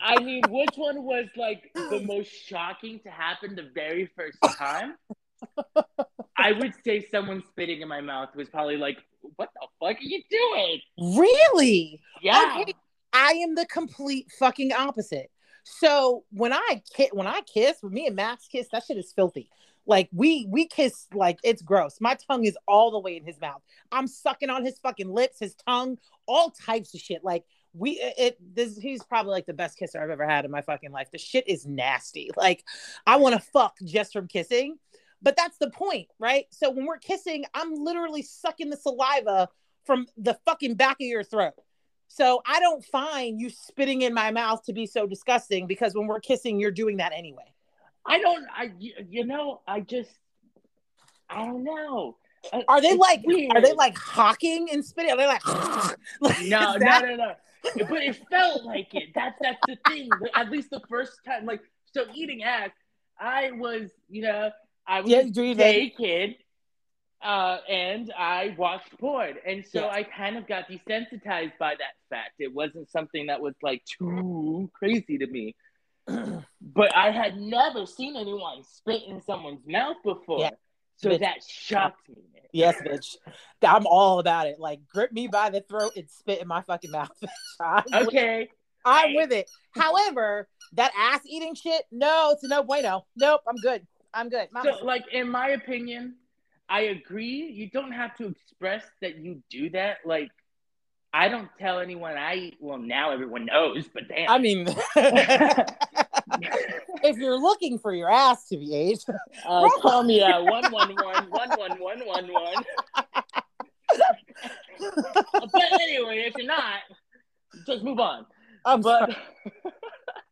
I mean, which one was like the most shocking to happen the very first time? I would say someone spitting in my mouth was probably like, "What the fuck are you doing?" really? Yeah. Okay. I am the complete fucking opposite. So when I kiss, when I kiss, when me and Max kiss, that shit is filthy. Like we we kiss like it's gross. My tongue is all the way in his mouth. I'm sucking on his fucking lips, his tongue, all types of shit. Like we it, it this he's probably like the best kisser I've ever had in my fucking life. The shit is nasty. Like I want to fuck just from kissing. But that's the point, right? So when we're kissing, I'm literally sucking the saliva from the fucking back of your throat. So I don't find you spitting in my mouth to be so disgusting because when we're kissing, you're doing that anyway. I don't. I you- know. I just. I don't know. Uh, Are they it's like weird. are they like hawking and spitting? Are they like, like No, is no, that- no, no. But it felt like it. That's that's the thing. At least the first time, like so, eating ass. I was, you know, I was a gay kid, uh, and I watched porn, and so. I kind of got desensitized by that fact. It wasn't something that was like too crazy to me. but I had never seen anyone spit in someone's mouth before. Yeah. So Bitch. that shocked me. man. Yes, bitch. I'm all about it. Like grip me by the throat and spit in my fucking mouth. I'm, with, Okay. I'm Hey. with it. However, that ass eating shit, no, it's a no bueno. Nope, I'm good. I'm good. Mama- So, like, in my opinion, I agree. You don't have to express that you do that. Like, I don't tell anyone I eat. Well, now everyone knows, but damn. I mean, if you're looking for your ass to be ate, uh, call me at 111 11111. But anyway, if you're not, just move on. I'm But sorry.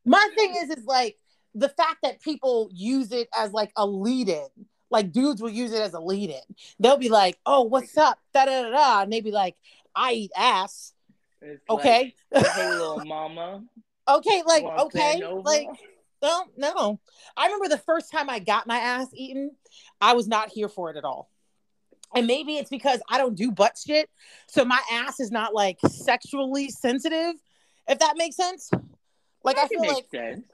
my thing is, is like the fact that people use it as like a lead in. Like dudes will use it as a lead in. They'll be like, "Oh, what's up?" Da da da da, and they be like, "I eat ass." it's Okay, like, hey, little mama. okay, like okay, like no, no. I remember the first time I got my ass eaten, I was not here for it at all. And maybe it's because I don't do butt shit, so my ass is not like sexually sensitive, if that makes sense. Like I That feel like sense.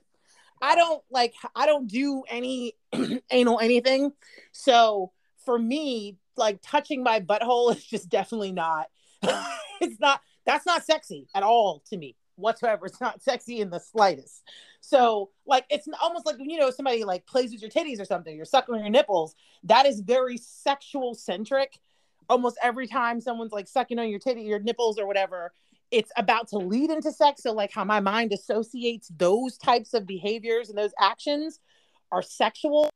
I don't like I don't do any anal anything. So for me, like touching my butthole is just definitely not it's not that's not sexy at all to me whatsoever. It's not sexy in the slightest. So like it's almost like you know somebody like plays with your titties or something, you're sucking on your nipples. That is very sexual centric. Almost every time someone's like sucking on your titty, your nipples or whatever, it's about to lead into sex. So like how my mind associates those types of behaviors and those actions are sexual.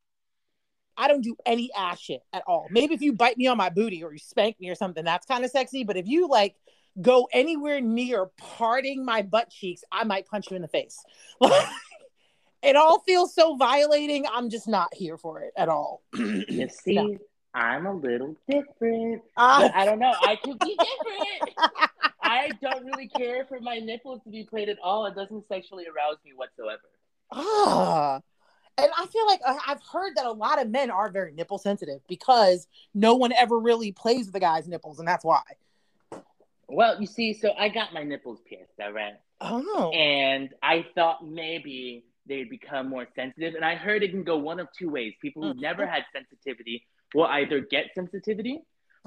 I don't do any ass shit at all. Maybe if you bite me on my booty or you spank me or something, that's kind of sexy. But if you like go anywhere near parting my butt cheeks, I might punch you in the face. it all feels so violating. I'm just not here for it at all. You see, No. I'm a little different. But I don't know. I could be different. I don't really care for my nipples to be played at all. It doesn't sexually arouse me whatsoever. ah. And I feel like I- I've heard that a lot of men are very nipple sensitive because no one ever really plays with the guy's nipples, and that's why. Well, you see, so I got my nipples pierced, all right? Oh, And I thought maybe they'd become more sensitive. And I heard it can go one of two ways. People who Mhm. never had sensitivity will either get sensitivity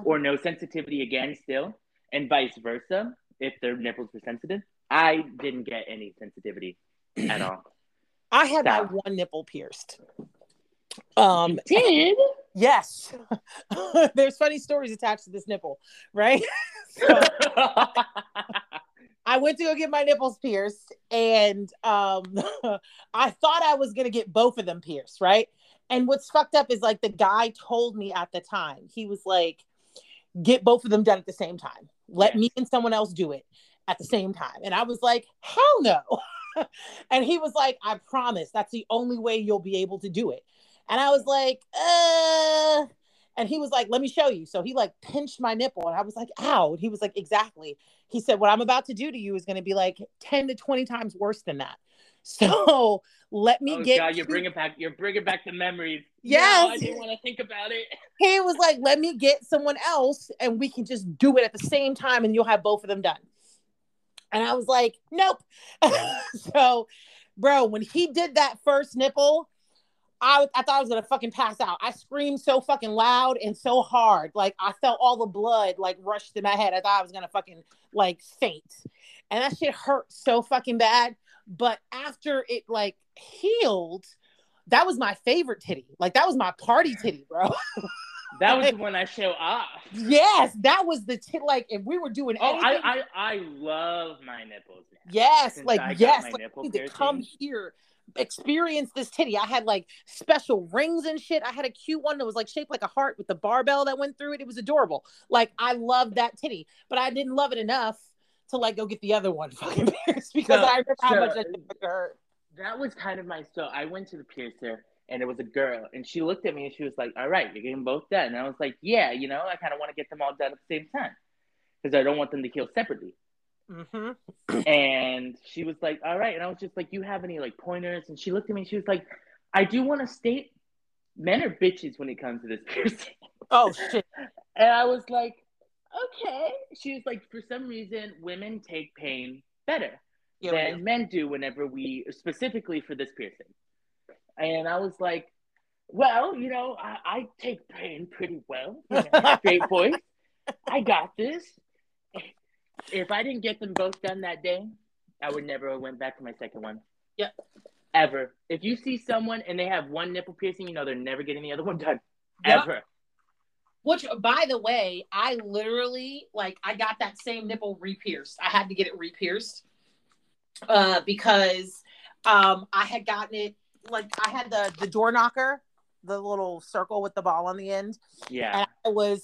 or no sensitivity again still, and vice versa if their nipples were sensitive. I didn't get any sensitivity at all. I had my one nipple pierced. Um, Did? yes, there's funny stories attached to this nipple, right? so I went to go get my nipples pierced, and um, I thought I was gonna get both of them pierced, right? And what's fucked up is like the guy told me at the time, he was like, "Get both of them done at the same time. Let me and someone else do it at the same time." And I was like, "Hell no!" and he was like, "I promise. That's the only way you'll be able to do it." And I was like, "Uh." And he was like, let me show you. So he like pinched my nipple and I was like, ow. And he was like, exactly. He said, what I'm about to do to you is going to be like 10 to 20 times worse than that. So let me oh get. God, you're bringing back you're bringing back the memories. Yes. no, I didn't want to think about it. he was like, let me get someone else and we can just do it at the same time and you'll have both of them done. And I was like, nope. so, bro, when he did that first nipple, I, I thought I was gonna fucking pass out. I screamed so fucking loud and so hard. Like I felt all the blood like rushed to my head. I thought I was gonna fucking like faint. And that shit hurt so fucking bad. But after it like healed, that was my favorite titty. Like that was my party titty, bro. That was the one I show off. Yes, that was the tit. Like if we were doing Oh, anything, I, I I love my nipples. Now. yes, since like I yes, my like, to come here, experience this titty. I had like special rings and shit. I had a cute one that was like shaped like a heart with the barbell that went through it. It was adorable. Like I loved that titty, but I didn't love it enough to like go get the other one fucking pierced because So- I remember how so- much that hurt. That was kind of my so I went to the piercer and it was a girl and she looked at me and she was like, "All right, you're getting both done." And I was like, "Yeah, you know, I kind of want to get them all done at the same time because I don't want them to heal separately." Mm-hmm. And she was like, "All right," and I was just like, "You have any like pointers?" And she looked at me and she was like, "I do want to state, men are bitches when it comes to this piercing." Oh shit. And I was like, okay. She was like, for some reason, women take pain better. Yeah, than men do whenever we specifically for this piercing. And I was like, well, you know, I, I take pain pretty well. You know, straight voice. I got this. If I didn't get them both done that day, I would never have went back to my second one. Yep. Ever. If you see someone and they have one nipple piercing, you know they're never getting the other one done. Yep. Ever. Which, by the way, I literally like I got that same nipple re-pierced. I had to get it re-pierced uh, because um, I had gotten it like I had the the door knocker, the little circle with the ball on the end, Yeah. and I was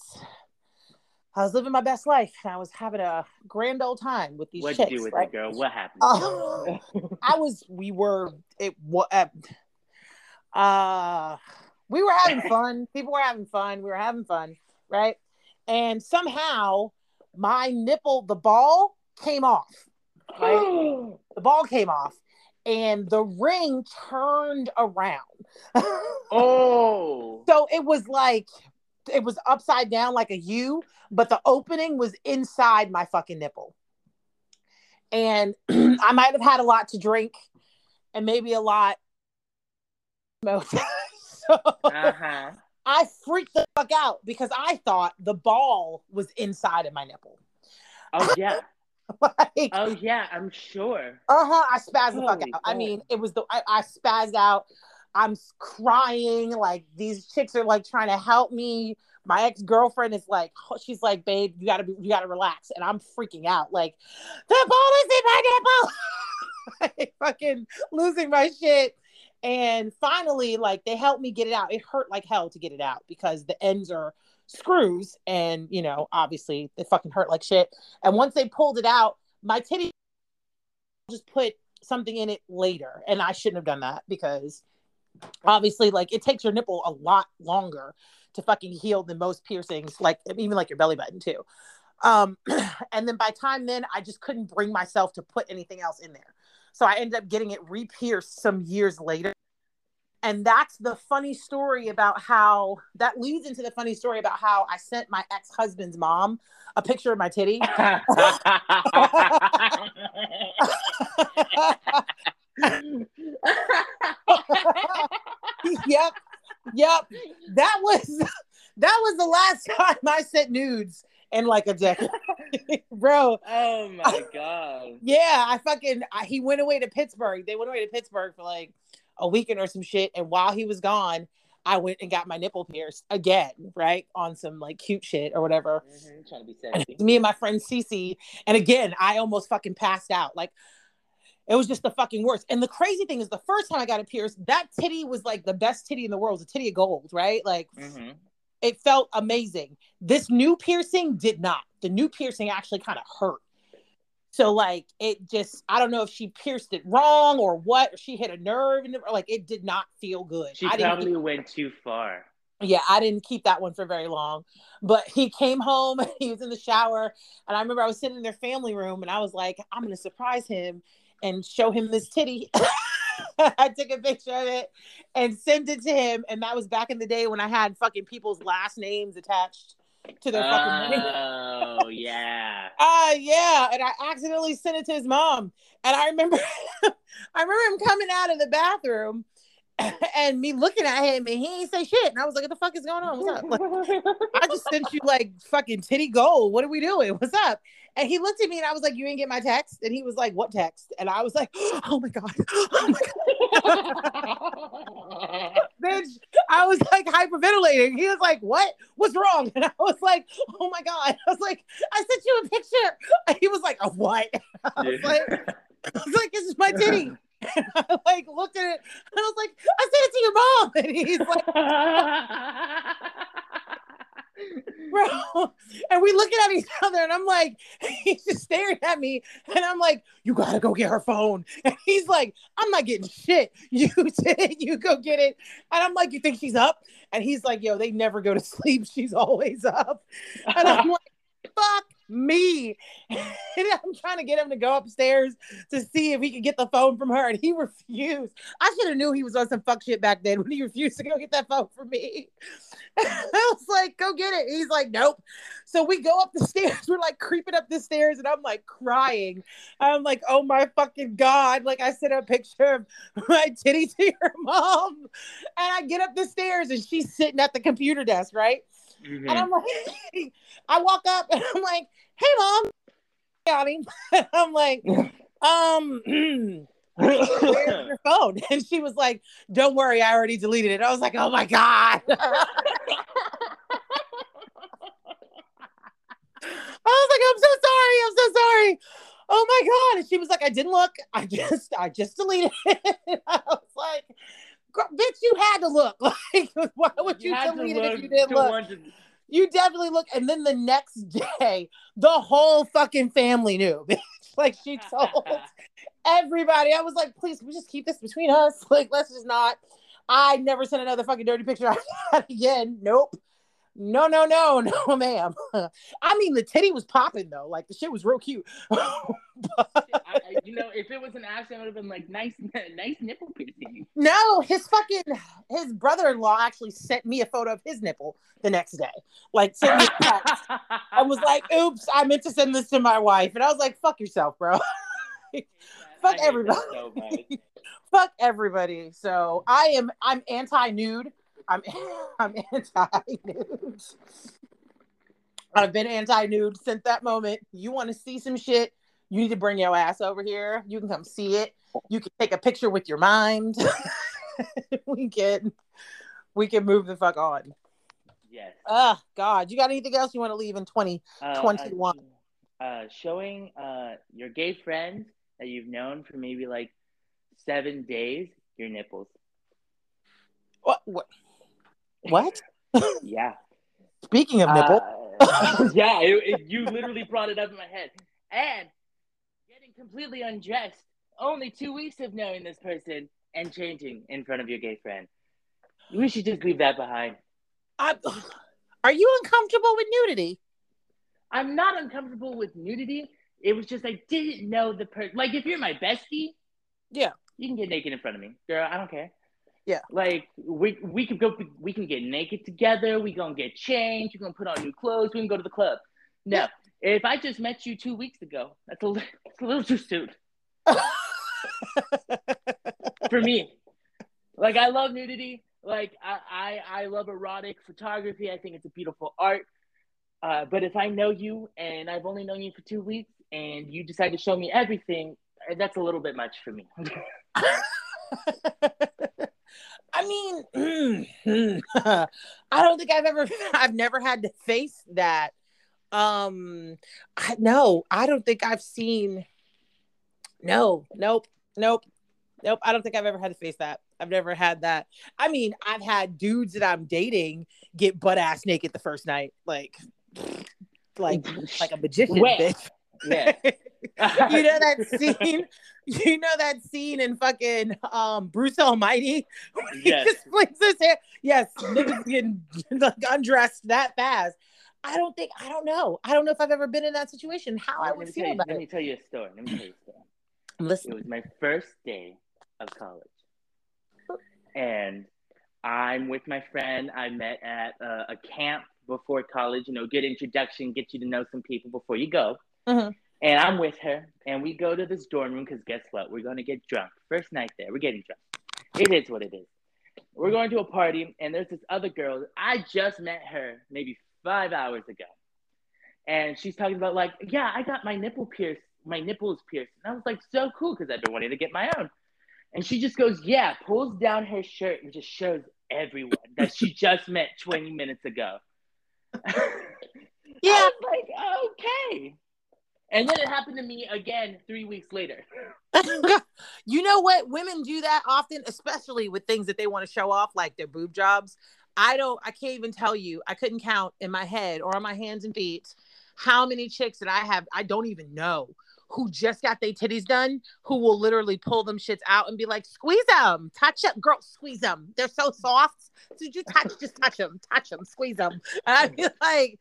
I was living my best life. and I was having a grand old time with these What'd you do with right? it, girl? What happened? Oh. I was we were it what uh, uh we were having fun. People were having fun. We were having fun, right? And somehow my nipple, the ball came off. Right? The ball came off and the ring turned around. oh. so it was like it was upside down like a U, but the opening was inside my fucking nipple. And I might have had a lot to drink and maybe a lot smoked. So Uh-huh. I freaked the fuck out because I thought the ball was inside of my nipple. Oh yeah. like, Oh yeah, I'm sure. uh-huh, I spazzed the fuck Holy out. I mean, it was the I, I spazzed out. I'm crying. Like these chicks are like trying to help me. My ex girlfriend is like, she's like, babe, you gotta be, you gotta relax. And I'm freaking out. Like, the ball is in my nipple. like, fucking losing my shit. And finally, like they helped me get it out. It hurt like hell to get it out because the ends are screws, and you know, obviously, they fucking hurt like shit. And once they pulled it out, my titty just put something in it later, and I shouldn't have done that because obviously, like it takes your nipple a lot longer to fucking heal than most piercings, like even like your belly button too. Um, and then by time then, I just couldn't bring myself to put anything else in there. So I ended up getting it re-pierced some years later. And that's the funny story about how that leads into the funny story about how I sent my ex-husband's mom a picture of my titty. yep. Yep. That was that was the last time I sent nudes in like a decade. Bro, oh my god. yeah, I fucking I, he went away to Pittsburgh. They went away to Pittsburgh for like a weekend or some shit. And while he was gone, I went and got my nipple pierced again, right? On some like cute shit or whatever. Mhm, Trying to be And me and my friend Cece. And again, I almost fucking passed out. Like it was just the fucking worst. And the crazy thing is the first time I got it pierced, that titty was like the best titty in the world. It was a titty of gold, right? Like Mhm. It felt amazing. This new piercing did not. The new piercing actually kind of hurt. So like it just I don't know if she pierced it wrong or what, or she hit a nerve and like it did not feel good. She I probably went too far. yeah, I didn't keep that one for very long. But he came home, he was in the shower, and I remember I was sitting in their family room and I was like, I'm gonna surprise him and show him this titty. I took a picture of it and sent it to him. And that was back in the day when I had fucking people's last names attached to their fucking name. Oh yeah. Uh yeah, and I accidentally sent it to his mom. And I remember I remember him coming out of the bathroom and me looking at him and he ain't say shit. And I was like, what the fuck is going on? What's up? Like, I just sent you like fucking titty gold. What are we doing? What's up? And he looked at me and I was like, You didn't get my text? And he was like, What text? And I was like, Oh my God. Oh my God. Bitch. I was like hyperventilating. He was like, What? What's wrong? And I was like, Oh my God. I was like, I sent you a picture. And he was like, A what? I was like, I was like, This is my titty. And I like looked at it and I was like, I said it to your mom. And he's like, bro. And we looking at each other, and I'm like, he's just staring at me, and I'm like, you gotta go get her phone. And he's like, I'm not getting shit. You did it. You go get it. And I'm like, you think she's up? And he's like, yo, they never go to sleep. She's always up. And I'm like, fuck me. and I'm trying to get him to go upstairs to see if he could get the phone from her, and he refused. I should have knew he was on some fuck shit back then when he refused to go get that phone from me. I was like, "Go get it." He's like, "Nope." So we go up the stairs. We're like creeping up the stairs, and I'm like crying. I'm like, "Oh my fucking god!" Like I sent a picture of my titty to your mom, and I get up the stairs, and she's sitting at the computer desk, right? Mhm. And I'm like, I walk up and I'm like, hey mom. Got. I'm like, um, where's your phone? And she was like, Don't worry, I already deleted it. I was like, Oh my God. I was like, I'm so sorry. I'm so sorry. Oh my God. And she was like, I didn't look. I just, I just deleted it. I was like, "Girl, bitch, you had to look. Like, why would you, to delete it if you didn't look? You definitely look. And then the next day, the whole fucking family knew. bitch. like she told everybody. I was like, please, can we just keep this between us? Like, let's just not. I never sent another fucking dirty picture out again. Nope. No, no, no, no, ma'am. I mean, the titty was popping though. Like the shit was real cute. I, I- you know, if it was an accident, it would have been like, nice, nice nipple piercing. no, his fucking his brother-in-law actually sent me a photo of his nipple the next day. Like sent me a text. I was like, oops, I meant to send this to my wife. And I was like, fuck yourself, bro. Fuck everybody. so fuck everybody. So I am I'm anti-nude. I'm I'm anti-nude. I've been anti-nude since that moment. You want to see some shit? You need to bring your ass over here. You can come see it. You can take a picture with your mind. we can we can move the fuck on. Yes. Oh God, you got anything else you want to leave in 20? Uh, 21. Uh, uh, showing uh, your gay friends that you've known for maybe like seven days your nipples. What what what? Yeah. Speaking of nipple, Uh, yeah, it, it- you literally brought it up in my head. And getting completely undressed only two weeks of knowing this person and changing in front of your gay friend. We should just leave that behind. I, are you uncomfortable with nudity? I'm not uncomfortable with nudity. It was just I didn't know the person. Like if you're my bestie, Yeah. you can get naked in front of me, girl. I don't care. Yeah. Like we we could go. We can get naked together. We gonna get changed. We gonna put on new clothes. We can go to the club. No, Yeah. if I just met you two weeks ago, that's a that's a little too soon for me. Like I love nudity. Like I, I I love erotic photography. I think it's a beautiful art. Uh, but if I know you and I've only known you for two weeks and you decide to show me everything, that's a little bit much for me. I mean, I don't think I've ever, I've never had to face that. Um, I, no, I don't think I've seen. No, nope, nope, nope. I don't think I've ever had to face that. I've never had that. I mean, I've had dudes that I'm dating get butt ass naked the first night, like, like, like a magician, bitch. yeah. you know that scene you know that scene in fucking um bruce almighty when he Yes. just flings his hair yes niggas getting like, undressed that fast i don't think i don't know i don't know if i've ever been in that situation how i let, would feel you, about let me tell you a story. Let me tell you a story. It was my first day of college. And I'm with my friend I met at uh, a camp before college, you know, good introduction, get you to know some people before you go. Mhm. And I'm with her, and we go to this dorm room because guess what? We're going to get drunk. First night there, we're getting drunk. It is what it is. We're going to a party, and there's this other girl. I just met her maybe five hours ago. And she's talking about, like, yeah, I got my nipple pierced, my nipples pierced. And I was like, so cool because I've been wanting to get my own. And she just goes, yeah, pulls down her shirt and just shows everyone that she just met 20 minutes ago. yeah I was like, okay. And then it happened to me again three weeks later. you know what? Women do that often especially with things that they want to show off like their boob jobs. I don't i can't even tell you. I couldn't count in my head or on my hands and feet how many chicks that i have i don't even know who just got their titties done who will literally pull them shits out and be like squeeze them touch them girl squeeze them they're so soft. Did you touch just touch them touch them squeeze them and i'd be like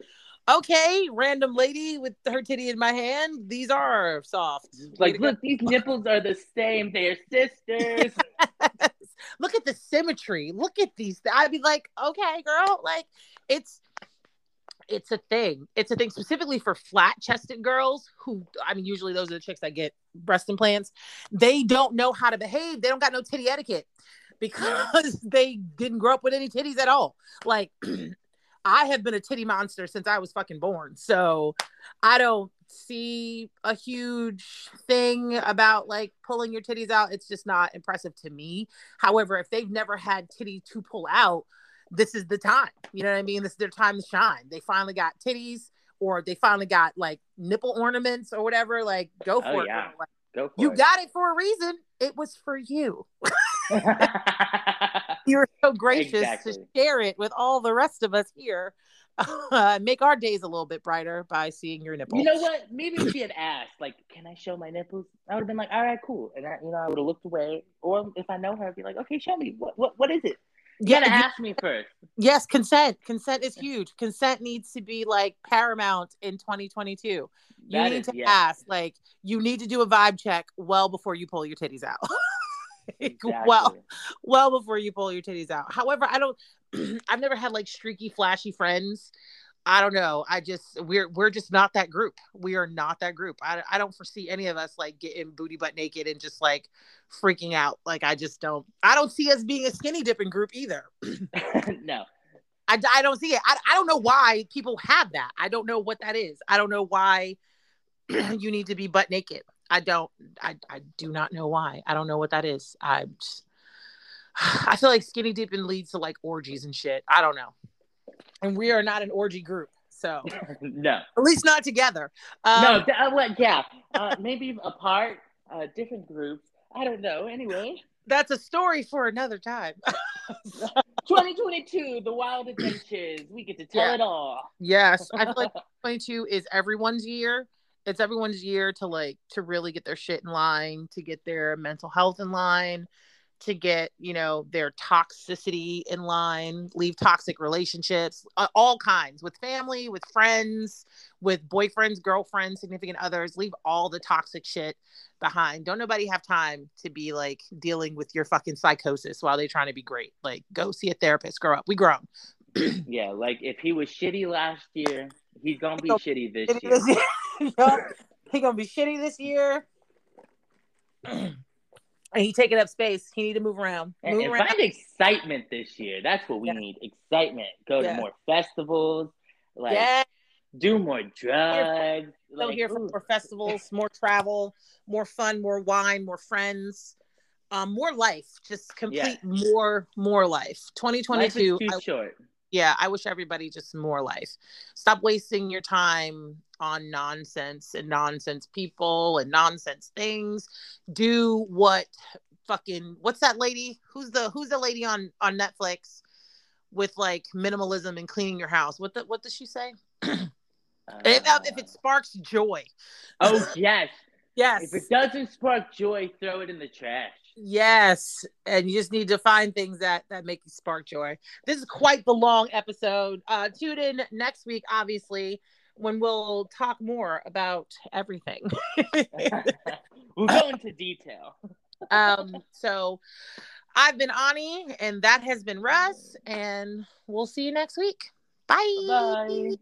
okay, random lady with her titty in my hand. These are soft. Like, look, these nipples are the same. They're sisters. look at the symmetry. Look at these. I'd be like, okay, girl, like it's it's a thing. It's a thing specifically for flat chested girls who, I mean, usually those are the chicks that get breast implants. They don't know how to behave. They don't got no titty etiquette because they didn't grow up with any titties at all. Like, I have been a titty monster since I was fucking born. So I don't see a huge thing about like pulling your titties out. It's just not impressive to me. However, if they've never had titty to pull out, this is the time. You know what I mean? This is their time to shine. They finally got titties or they finally got like nipple ornaments or whatever. Like, go oh, for oh, it. Yeah. Like, go for you it. got it for a reason. It was for you. You're so gracious exactly. to share it with all the rest of us here. Uh, make our days a little bit brighter by seeing your nipples. You know what? Maybe if she had asked, like, "Can I show my nipples?" I would have been like, "All right, cool," and I, you know, I would have looked away. Or if I know her, I'd be like, "Okay, show me. What what what is it?" You gotta ask me first. Yes, consent. Consent is huge. Consent needs to be like paramount in 2022. You that need is, to yeah. ask. Like, you need to do a vibe check well before you pull your titties out. exactly. Well, well before you pull your titties out. However, I don't. I've never had like streaky, flashy friends. I don't know. I just we're we're just not that group. We are not that group. I, I don't foresee any of us like getting booty butt naked and just like freaking out. Like I just don't. I don't see us being a skinny dipping group either. no. I, I don't see it. I, I don't know why people have that. I don't know what that is. I don't know why you need to be butt naked. I don't. I I do not know why. I don't know what that is. I just, I feel like skinny dipping leads to like orgies and shit. I don't know and we are not an orgy group. So no, at least not together. Um, no, uh, well, yeah, uh, maybe apart, uh, different groups. I don't know. Anyway, that's a story for another time. 2022, the wild adventures. We get to tell yeah. it all. Yes, I feel like 22 is everyone's year. It's everyone's year to like to really get their shit in line, to get their mental health in line, to get you know their toxicity in line leave toxic relationships all kinds with family with friends with boyfriends girlfriends significant others leave all the toxic shit behind. Don't nobody have time to be like dealing with your fucking psychosis while they're trying to be great. Like go see a therapist grow up we grown. Yeah like if he was shitty last year he's gonna be shitty this year, this year. he's gonna be shitty this year and he taking up space. He need to move around. Move and, and around. find excitement this year. That's what we yeah. need. Excitement. Go yeah. to more festivals. Like yeah. do more drugs. So like, here for more festivals, more travel, more fun, more wine, more friends, um, more life. Just complete more, more life. 2022. Life short. Yeah, I wish everybody just more life. Stop wasting your time on nonsense and nonsense people and nonsense things. Do what fucking what's that lady? Who's the who's the lady on on Netflix with like minimalism and cleaning your house? What the what does she say? uh, if, if it sparks joy. Oh yes. yes. If it doesn't spark joy, throw it in the trash. Yes, and you just need to find things that that make you spark joy. This is quite the long episode. Uh, tune in next week, obviously, when we'll talk more about everything. we'll go into detail. um, so I've been Ani, and that has been Russ, and we'll see you next week. Bye. Bye.